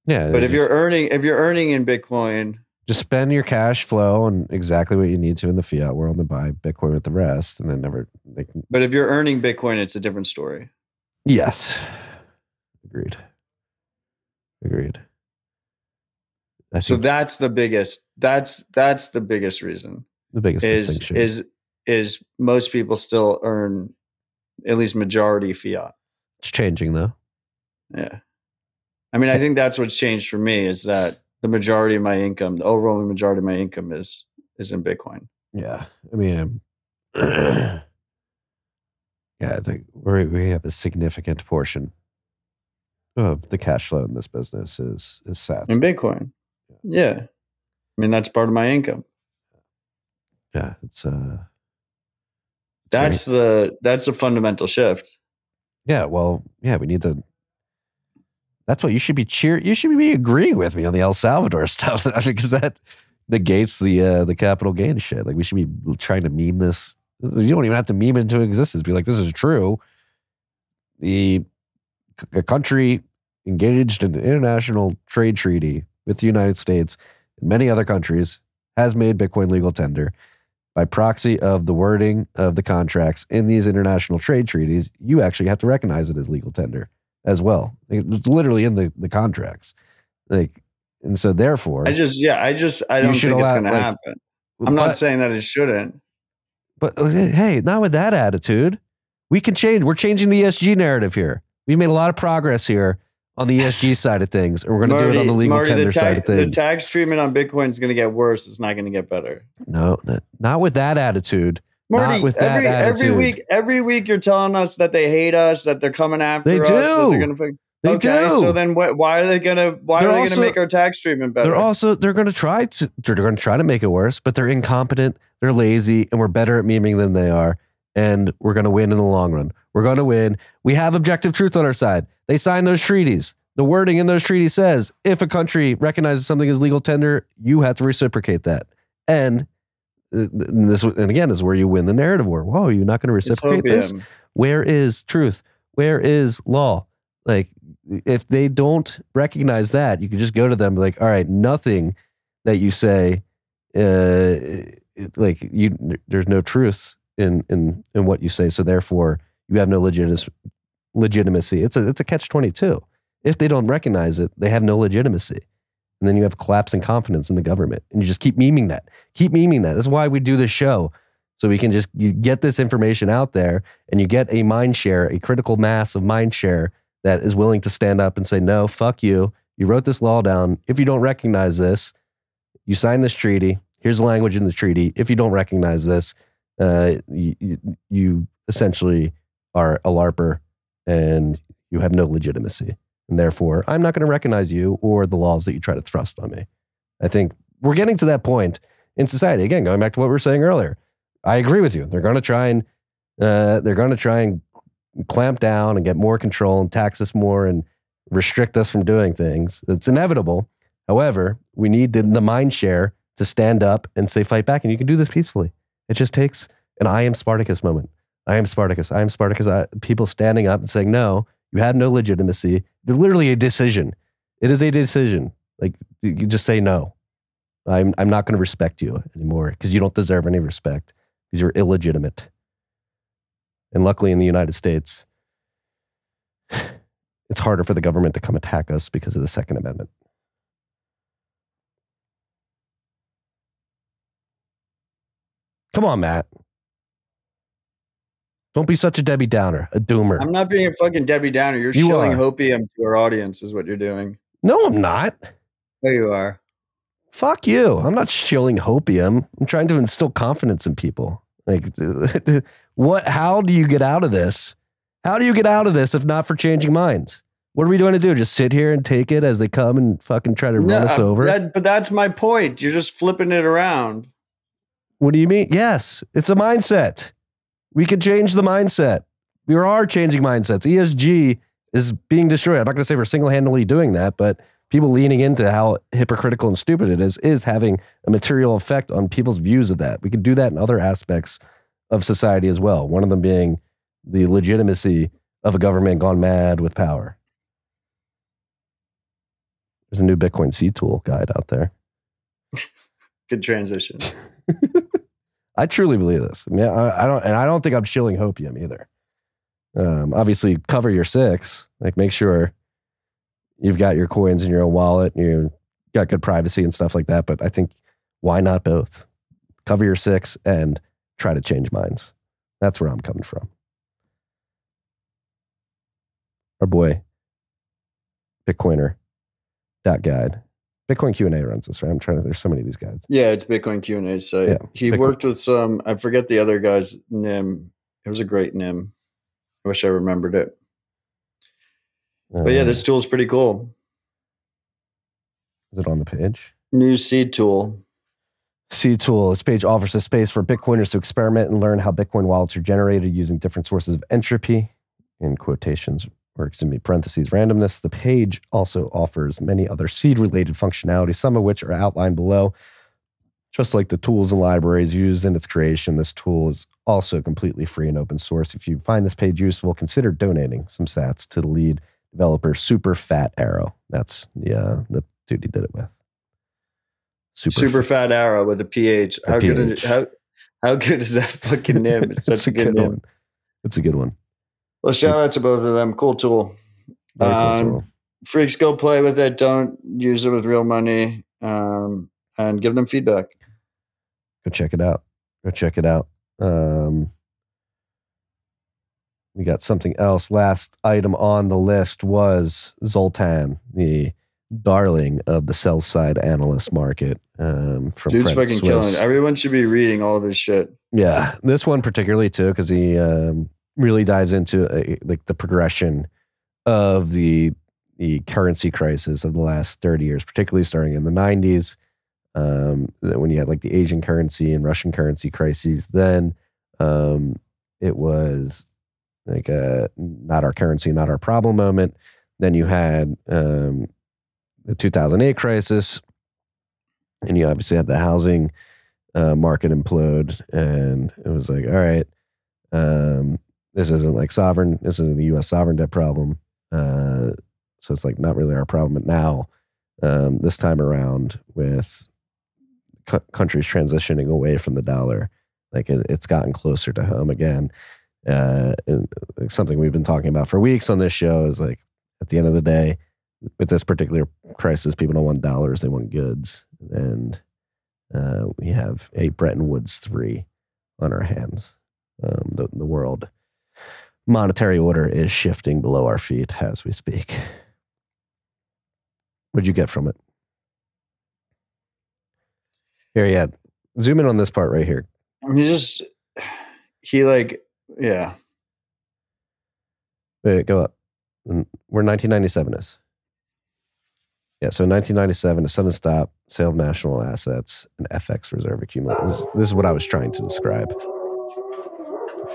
S1: yeah.
S6: but if
S1: just-
S6: you're earning if you're earning in Bitcoin,
S1: just spend your cash flow on exactly what you need to in the fiat world and buy Bitcoin with the rest, and then never like
S6: but if you're earning Bitcoin, it's a different story.
S1: Yes. Agreed. Agreed. I
S6: So that's the biggest. That's that's the biggest reason
S1: the biggest
S6: is is is most people still earn at least majority fiat.
S1: it's changing though.
S6: Yeah. I mean, I think that's what's changed for me is that the majority of my income, the overwhelming majority of my income is is in Bitcoin.
S1: Yeah. I mean, um, yeah, I think we we have a significant portion of the cash flow in this business is is sats.
S6: In Bitcoin. Yeah. I mean, that's part of my income.
S1: yeah, it's uh
S6: That's the that's a fundamental shift.
S1: yeah, well, yeah, we need to that's what you should be cheer you should be agreeing with me on the El Salvador stuff because that negates the uh the capital gain shit. Like we should be trying to meme this. You don't even have to meme it into existence. Be like, this is true. The a country engaged in an international trade treaty with the United States and many other countries has made Bitcoin legal tender by proxy of the wording of the contracts in these international trade treaties. You actually have to recognize it as legal tender as well. It's literally in the, the contracts. Like, and so therefore,
S6: I just yeah, I just I don't think it's
S1: allow-
S6: going to happen. I'm not
S1: but-
S6: saying that it shouldn't.
S1: But uh, hey, not with that attitude. We can change. We're changing the ESG narrative here. We've made a lot of progress here on the ESG side of things, and we're going to do it on the legal
S6: Marty,
S1: tender
S6: the,
S1: side of things.
S6: the tax treatment on Bitcoin is going to get worse. It's not going to get better.
S1: no, not, with that attitude.
S6: Marty,
S1: Not with that
S6: every every week, every week you're telling us that they hate us, that they're coming after
S1: They
S6: us,
S1: do.
S6: they're going to.
S1: They
S6: okay,
S1: do.
S6: so then what, why are they going to why
S1: They're
S6: are they going to make our tax treatment better?
S1: They're also they're going to try to they're going to try to make it worse, but they're incompetent, they're lazy, and we're better at memeing than they are. And we're going to win in the long run. We're going to win. We have objective truth on our side. They signed those treaties. The wording in those treaties says if a country recognizes something as legal tender, you have to reciprocate that. And uh, this and again is where you win the narrative war. Whoa, you're not going to reciprocate this? where is truth where is law like if they don't recognize that you can just go to them like all right nothing that you say uh like you there's no truth in in in what you say so therefore you have no legitimacy legitimacy it's a it's a catch 22 if they don't recognize it they have no legitimacy and then you have collapse in confidence in the government and you just keep memeing that keep memeing that that's why we do this show so we can just get this information out there and you get a mind share, a critical mass of mind share that is willing to stand up and say, no, fuck you. You wrote this law down. If you don't recognize this, you sign this treaty. Here's the language in the treaty. If you don't recognize this, uh, you, you essentially are a LARPer and you have no legitimacy. And therefore, I'm not going to recognize you or the laws that you try to thrust on me. I think we're getting to that point in society. Again, going back to what we were saying earlier, I agree with you. They're going to try and uh, they're going to try and clamp down and get more control and tax us more and restrict us from doing things. It's inevitable. However, we need the, the mind share to stand up and say fight back, and you can do this peacefully. It just takes an "I am Spartacus" moment. I am Spartacus. I am Spartacus. I, people standing up and saying, "No, you had no legitimacy." It's literally a decision. It is a decision. Like you just say no. I'm I'm not going to respect you anymore because you don't deserve any respect because you're illegitimate. And luckily, in the United States, it's harder for the government to come attack us because of the Second Amendment. Come on, Matt. Don't be such a Debbie Downer, a doomer.
S6: I'm not being a fucking Debbie Downer. You're
S1: You
S6: shilling
S1: are.
S6: hopium to our audience, is what you're doing.
S1: no, I'm not.
S6: There you are.
S1: Fuck you. I'm not shilling hopium. I'm trying to instill confidence in people. Like, what? How do you get out of this? How do you get out of this if not for changing minds? What are we going to do? Just sit here and take it as they come and fucking try to run us
S6: uh,
S1: over?
S6: that- but that's my point. You're just flipping it around.
S1: What do you mean? Yes, it's a mindset. We could change the mindset. We are changing mindsets. ESG is being destroyed. I'm not going to say we're single handedly doing that, but people leaning into how hypocritical and stupid it is is having a material effect on people's views of that. We could do that in other aspects of society as well. One of them being the legitimacy of a government gone mad with power. There's a new Bitcoin seed tool guide out there.
S6: Good transition.
S1: I truly believe this. I mean, I, I don't, and I don't think I'm shilling hopium either. Um, obviously, cover your six. Like, make sure you've got your coins in your own wallet and you got good privacy and stuff like that. But I think why not both? Cover your six and try to change minds. That's where I'm coming from. Our boy, Bitcoiner dot guide. Bitcoin Q and A runs this, right? I'm trying to. There's so many of these guys.
S6: Yeah, it's Bitcoin Q and A site.
S1: Yeah,
S6: he
S1: Bitcoin-
S6: worked with some. I forget the other guy's name. It was a great name. I wish I remembered it. But yeah,
S1: Uh,
S6: this tool is pretty cool.
S1: is it on the page?
S6: New seed tool.
S1: Seed Tool. This page offers a space for Bitcoiners to experiment and learn how Bitcoin wallets are generated using different sources of entropy, in quotations, or excuse me, parentheses, randomness. The page also offers many other seed related functionalities, some of which are outlined below. Just like the tools and libraries used in its creation, this tool is also completely free and open source. If you find this page useful, consider donating some sats to the lead developer, Super Phat Arrow. That's the, uh, the dude he did it with.
S6: Super, Super phat arrow with a PH.
S1: A
S6: How good is how how good is that fucking name? It's such
S1: It's
S6: a good, name.
S1: one. It's a good one.
S6: Well, shout out to both of them. Cool tool.
S1: Cool
S6: Um,
S1: tool.
S6: Freaks, go play with it. Don't use it with real money. Um, and give them feedback.
S1: Go check it out. Go check it out. Um, we got something else. Last item on the list was Zoltan, the darling of the sell side analyst market. Um, from
S6: Dude's
S1: Credit
S6: fucking killing it. Everyone should be reading all of his shit.
S1: Yeah, this one particularly too, because he um, really dives into uh, like the progression of the the currency crisis of the last thirty years, particularly starting in the nineties, um, when you had like the Asian currency and Russian currency crises. Then um, it was like a not our currency, not our problem moment. Then you had um, the two thousand eight crisis, and you obviously had the housing uh, market implode, and it was like, all right, um, this isn't like sovereign. This isn't the U.S. sovereign debt problem. Uh, so it's like not really our problem. But now, um, this time around, with co- countries transitioning away from the dollar, like it, it's gotten closer to home again. Uh, and something we've been talking about for weeks on this show is like at the end of the day, with this particular crisis, people don't want dollars; they want goods, and uh, we have a Bretton Woods three on our hands. Um, the, the world monetary order is shifting below our feet as we speak. What'd you get from it? Here, yeah. Zoom in on this part right here.
S6: He just he like yeah.
S1: Wait, go up. And Where 1997 is. Yeah, so 1997, a sudden stop, sale of national assets, and FX reserve accumulation. This, this is what I was trying to describe.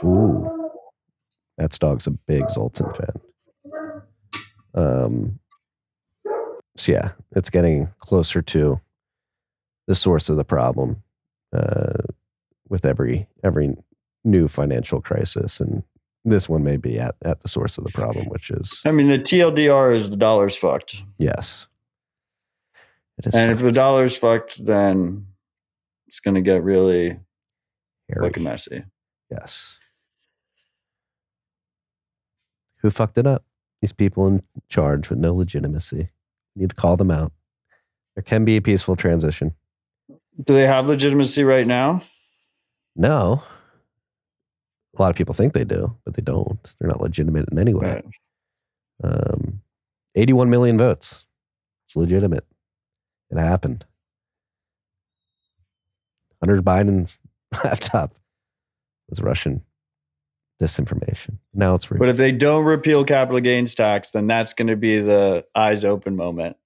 S1: Ooh, that's dog's a big Zoltan fan. Um, so yeah, it's getting closer to the source of the problem uh, with every every new financial crisis, and this one may be at, at the source of the problem, which is
S6: I mean the TLDR is the dollar's fucked.
S1: yes. It is
S6: And if the dollar's fucked, then it's gonna get really
S1: Hairy.
S6: fucking messy.
S1: Yes. Who fucked it up? These people in charge with no legitimacy. You need to call them out. There can be a peaceful transition.
S6: Do they have legitimacy right now?
S1: No. A lot of people think they do, but they don't. They're not legitimate in any way.
S6: Right.
S1: Um, 81 million votes. It's legitimate. It happened. Hunter Biden's laptop was Russian disinformation. Now it's free.
S6: But if they don't repeal capital gains tax, then that's going to be the eyes open moment.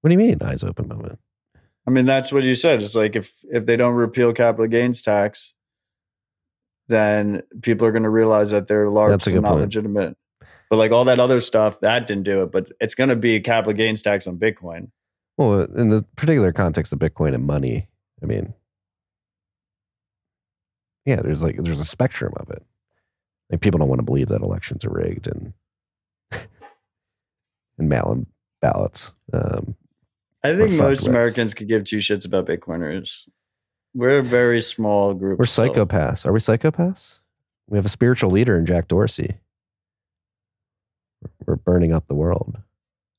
S1: what do you mean, eyes open moment?
S6: I mean, that's what you said. It's like if if they don't repeal capital gains tax, then people are going to realize that they're large and not
S1: point.
S6: legitimate. But like all that other stuff, that didn't do it. But it's going to be capital gains tax on Bitcoin.
S1: Well, in the particular context of Bitcoin and money, I mean, yeah, there's like there's a spectrum of it. Like people don't want to believe that elections are rigged and and mail-in ballots. Um,
S6: I think most
S1: with.
S6: Americans could give two shits about Bitcoiners. We're a very small group.
S1: we're
S6: still.
S1: psychopaths. Are we psychopaths? We have a spiritual leader in Jack Dorsey. We're burning up the world.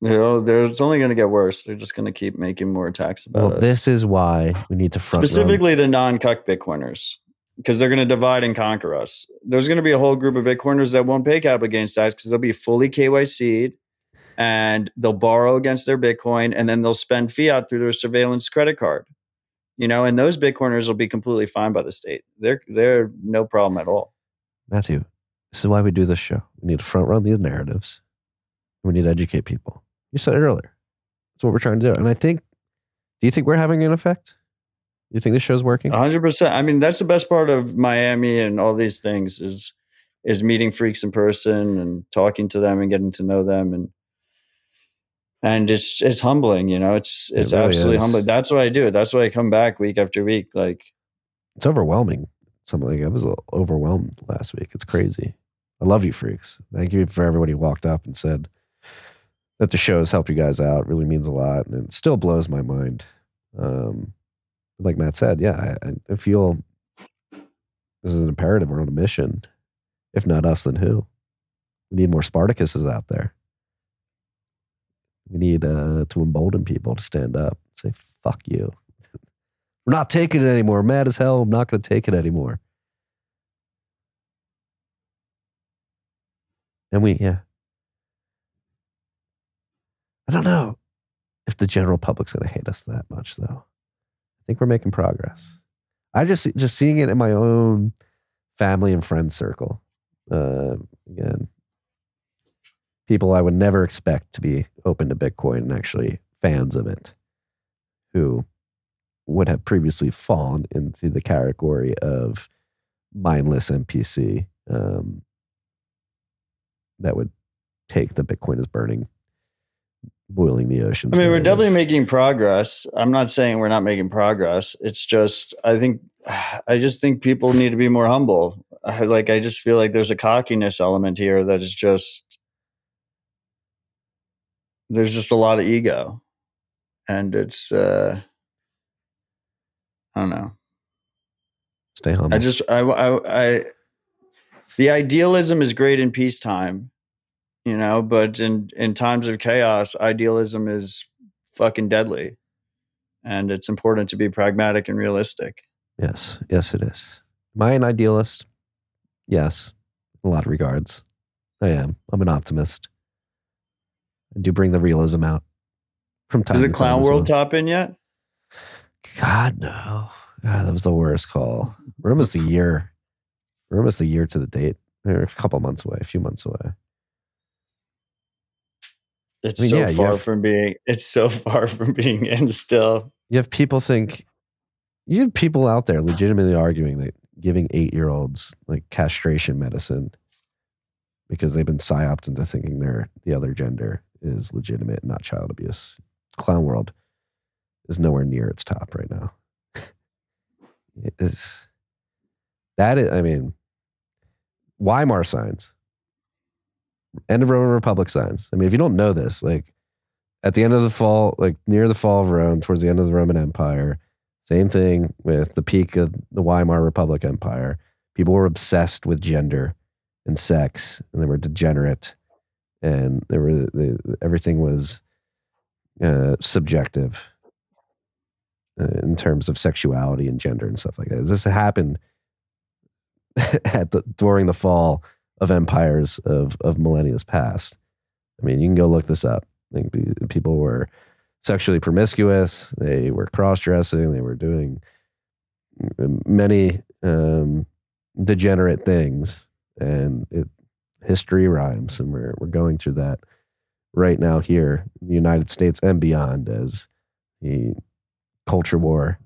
S6: You know, there's it's only going to get worse. They're just going to keep making more attacks about
S1: Well,
S6: us.
S1: this is why we need to front run-
S6: specifically the non-cuck Bitcoiners, because they're going to divide and conquer us. There's going to be a whole group of Bitcoiners that won't pay cap against tax because they'll be fully KYC'd and they'll borrow against their Bitcoin and then they'll spend fiat through their surveillance credit card. You know, and those Bitcoiners will be completely fine by the state. They're they're no problem at all.
S1: Matthew, this is why we do this show. We need to front run these narratives. We need to educate people. You said it earlier. That's what we're trying to do. And I think, do you think we're having an effect? You think this show's working?
S6: hundred percent. I mean, that's the best part of Miami and all these things is is meeting freaks in person and talking to them and getting to know them and and it's it's humbling, you know. It's
S1: It
S6: it's
S1: really
S6: absolutely
S1: is.
S6: humbling. That's why I do it. That's why I come back week after week. Like
S1: It's overwhelming. Something like I was overwhelmed last week. It's crazy. I love you, freaks. Thank you for everybody who walked up and said that the show has helped you guys out. It really means a lot, and it still blows my mind. Um, like Matt said, yeah, I, I feel this is an imperative. We're on a mission. If not us, then who? We need more Spartacuses out there. We need uh, to embolden people to stand up, and say "fuck you." We're not taking it anymore. I'm mad as hell. I'm not going to take it anymore. And we, yeah. I don't know if the general public's going to hate us that much, though. I think we're making progress. I just just seeing it in my own family and friend circle. Uh, again, people I would never expect to be open to Bitcoin and actually fans of it, who would have previously fallen into the category of mindless NPC um, that would take the Bitcoin as burning, boiling the oceans.
S6: I mean, we're definitely making progress. I'm not saying we're not making progress. It's just I think I just think people need to be more humble. I, like I just feel like there's a cockiness element here that is just there's just a lot of ego, and it's uh I don't know.
S1: stay humble.
S6: I just I, I I the idealism is great in peacetime, you know, but in in times of chaos, idealism is fucking deadly. And it's important to be pragmatic and realistic.
S1: Yes, yes, it is. Am I an idealist? Yes, in a lot of regards. I am. I'm an optimist. I do bring the realism out from time
S6: Is the
S1: time
S6: clown world
S1: well.
S6: top in yet?
S1: God no. God, that was the worst call. We're almost a year. We're almost a year to the date. We're a couple months away, a few months away.
S6: It's
S1: I mean,
S6: so
S1: yeah,
S6: far
S1: have-
S6: from being it's so far from being in still.
S1: You have people think you have people out there legitimately arguing that giving eight year olds like castration medicine because they've been psyoped into thinking they're the other gender is legitimate, not child abuse. Clown world is nowhere near its top right now. it is that is, I mean, Weimar signs, end of Roman Republic signs. I mean, if you don't know this, like at the end of the fall, like near the fall of Rome, towards the end of the Roman Empire, same thing with the peak of the Weimar Republic Empire. People were obsessed with gender and sex, and they were degenerate, and there were the, everything was uh, subjective uh, in terms of sexuality and gender and stuff like that. This happened at the during the fall of empires of of millennia's past. I mean, you can go look this up. People were sexually promiscuous. They were cross dressing. They were doing many um, degenerate things, and it history rhymes, and we're we're going through that right now here in the United States and beyond as the culture war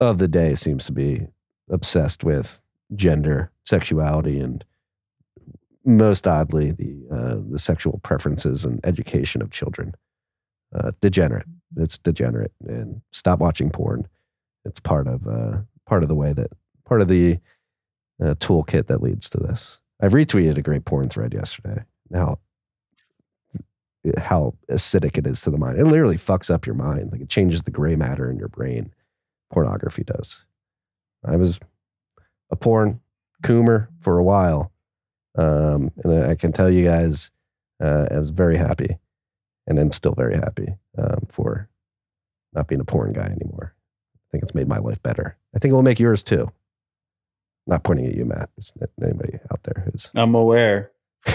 S1: of the day seems to be obsessed with gender, sexuality, and most oddly the uh, the sexual preferences and education of children. Uh, degenerate. It's degenerate, and stop watching porn. It's part of uh, part of the way that part of the uh, toolkit that leads to this. I've retweeted a great porn thread yesterday. Now, how acidic it is to the mind. It literally fucks up your mind. Like it changes the gray matter in your brain. Pornography does. I was a porn coomer for a while. Um, and I can tell you guys, uh, I was very happy and I'm still very happy um, for not being a porn guy anymore. I think it's made my life better. I think it will make yours too. Not pointing at you, Matt. Just anybody out there who's.
S6: I'm aware.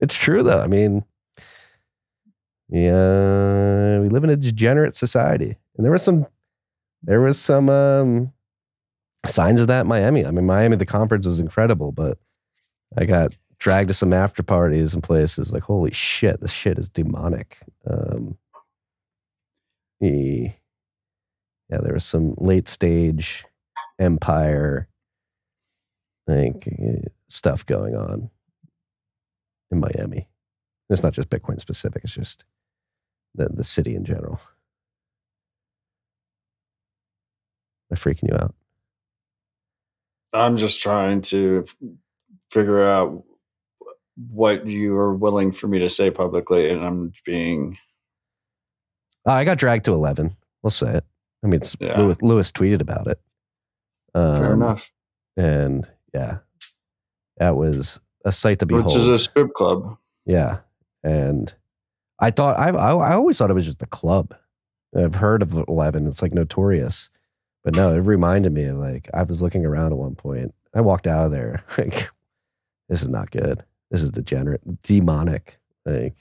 S1: it's true though. I mean, yeah, we live in a degenerate society, and there was some, there was some um, signs of that Miami. I mean, Miami, the conference was incredible, but I got dragged to some after parties and places like, holy shit, this shit is demonic. Um, yeah, there was some late stage empire like eh, stuff going on in Miami. It's not just Bitcoin specific, it's just the, the city in general. Am I freaking you out?
S6: I'm just trying to figure out what you are willing for me to say publicly, and I'm being.
S1: Uh, I got dragged to 11. We'll say it. I mean, it's yeah. Lewis, Lewis, tweeted about it.
S6: Um, Fair enough.
S1: And yeah, that was a sight to behold.
S6: Which is a strip club.
S1: Yeah, and I thought I, I I always thought it was just a club. I've heard of Eleven. It's like notorious, but no, it reminded me of like I was looking around at one point. I walked out of there like this is not good. This is degenerate, demonic. Like,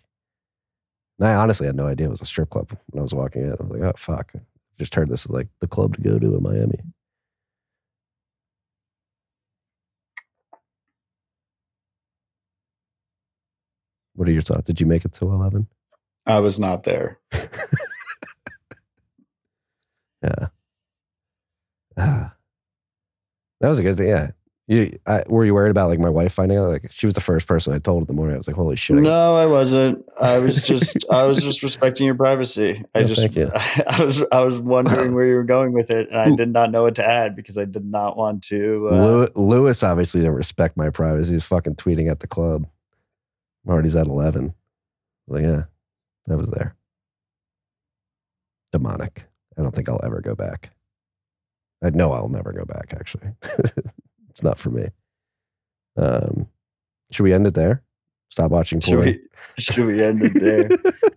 S1: and I honestly had no idea it was a strip club when I was walking in. I was like, oh fuck! I just heard this is like the club to go to in Miami. What are your thoughts? Did you make it to 11?
S6: I was not there.
S1: yeah. That was a good thing. Yeah. You, I, were you worried about like my wife finding out? Like she was the first person I told in the morning. I was like, "Holy shit!"
S6: no, I wasn't. I was just, I was just respecting your privacy. I just, I, I, was, I was wondering where you were going with it, and I did not know what to add because I did not want to.
S1: Uh, Lewis obviously didn't respect my privacy. He's fucking tweeting at the club. Marty's at 11. Like, yeah, I was there. Demonic. I don't think I'll ever go back. I know I'll never go back, actually. it's not for me. Um, should we end it there? Stop watching
S6: porn. Should we, should we end it there?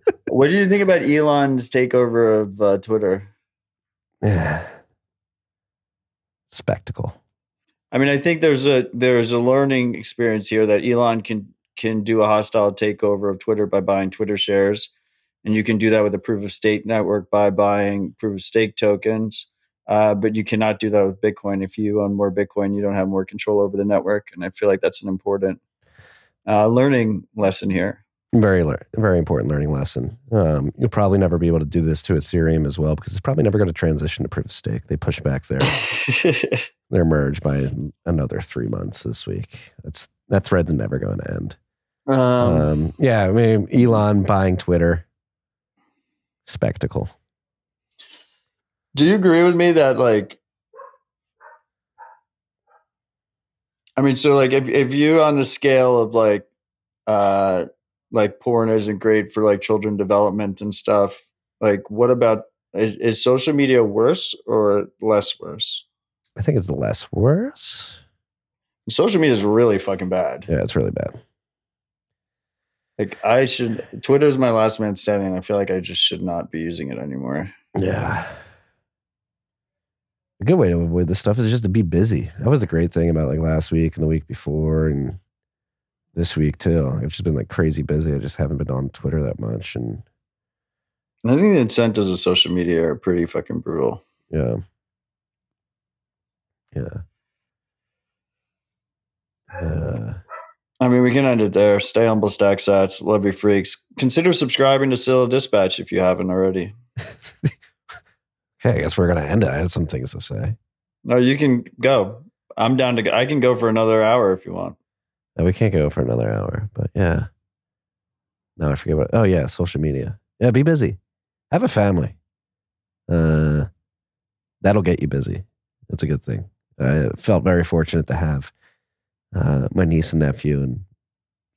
S6: what do you think about Elon's takeover of uh, Twitter?
S1: Yeah. Spectacle.
S6: I mean, I think there's a there's a learning experience here that Elon can can do a hostile takeover of Twitter by buying Twitter shares. And you can do that with a proof of stake network by buying proof of stake tokens. Uh, but you cannot do that with Bitcoin. If you own more Bitcoin, you don't have more control over the network. And I feel like that's an important uh, learning lesson here.
S1: Very, very important learning lesson. Um, you'll probably never be able to do this to Ethereum as well because it's probably never going to transition to proof of stake. They push back their their merge by another three months this week. That's that thread's never going to end. Um, um, yeah, I mean, Elon buying Twitter, spectacle.
S6: Do you agree with me that like? I mean, so like, if if you on the scale of like, uh, like porn isn't great for like children development and stuff. Like, what about is, is social media worse or less worse?
S1: I think it's less worse.
S6: Social media is really fucking bad.
S1: Yeah, it's really bad.
S6: Like I should Twitter is my last man standing. I feel like I just should not be using it anymore.
S1: Yeah. A good way to avoid this stuff is just to be busy. That was the great thing about like last week and the week before and this week too. I've just been like crazy busy. I just haven't been on Twitter that much and
S6: I think the incentives of social media are pretty fucking brutal.
S1: Yeah. Yeah. Uh,
S6: I mean, we can end it there. Stay humble, stack sats. Love you, freaks. Consider subscribing to Citadel Dispatch if you haven't already.
S1: okay, I guess we're gonna end it. I had some things to say.
S6: No, you can go. I'm down to go. I can go for another hour if you want.
S1: No, we can't go for another hour, but yeah. No, I forget what. Oh yeah, social media. Yeah, be busy. Have a family. Uh, that'll get you busy. That's a good thing. I felt very fortunate to have uh, my niece and nephew and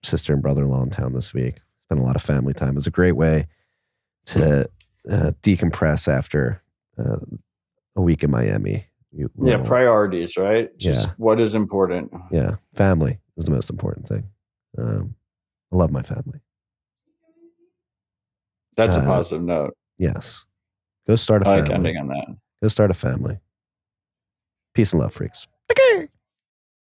S1: sister and brother-in-law in town this week. Spent a lot of family time. It was a great way to uh, decompress after uh, a week in Miami. You,
S6: Yeah, priorities, right? Just
S1: Yeah.
S6: what is important.
S1: yeah, family is the most important thing. Um, I love my family.
S6: That's a
S1: Uh,
S6: positive note.
S1: Yes, go start a
S6: I like
S1: family.
S6: ending on that.
S1: Go start a family. Peace and love, freaks. Okay.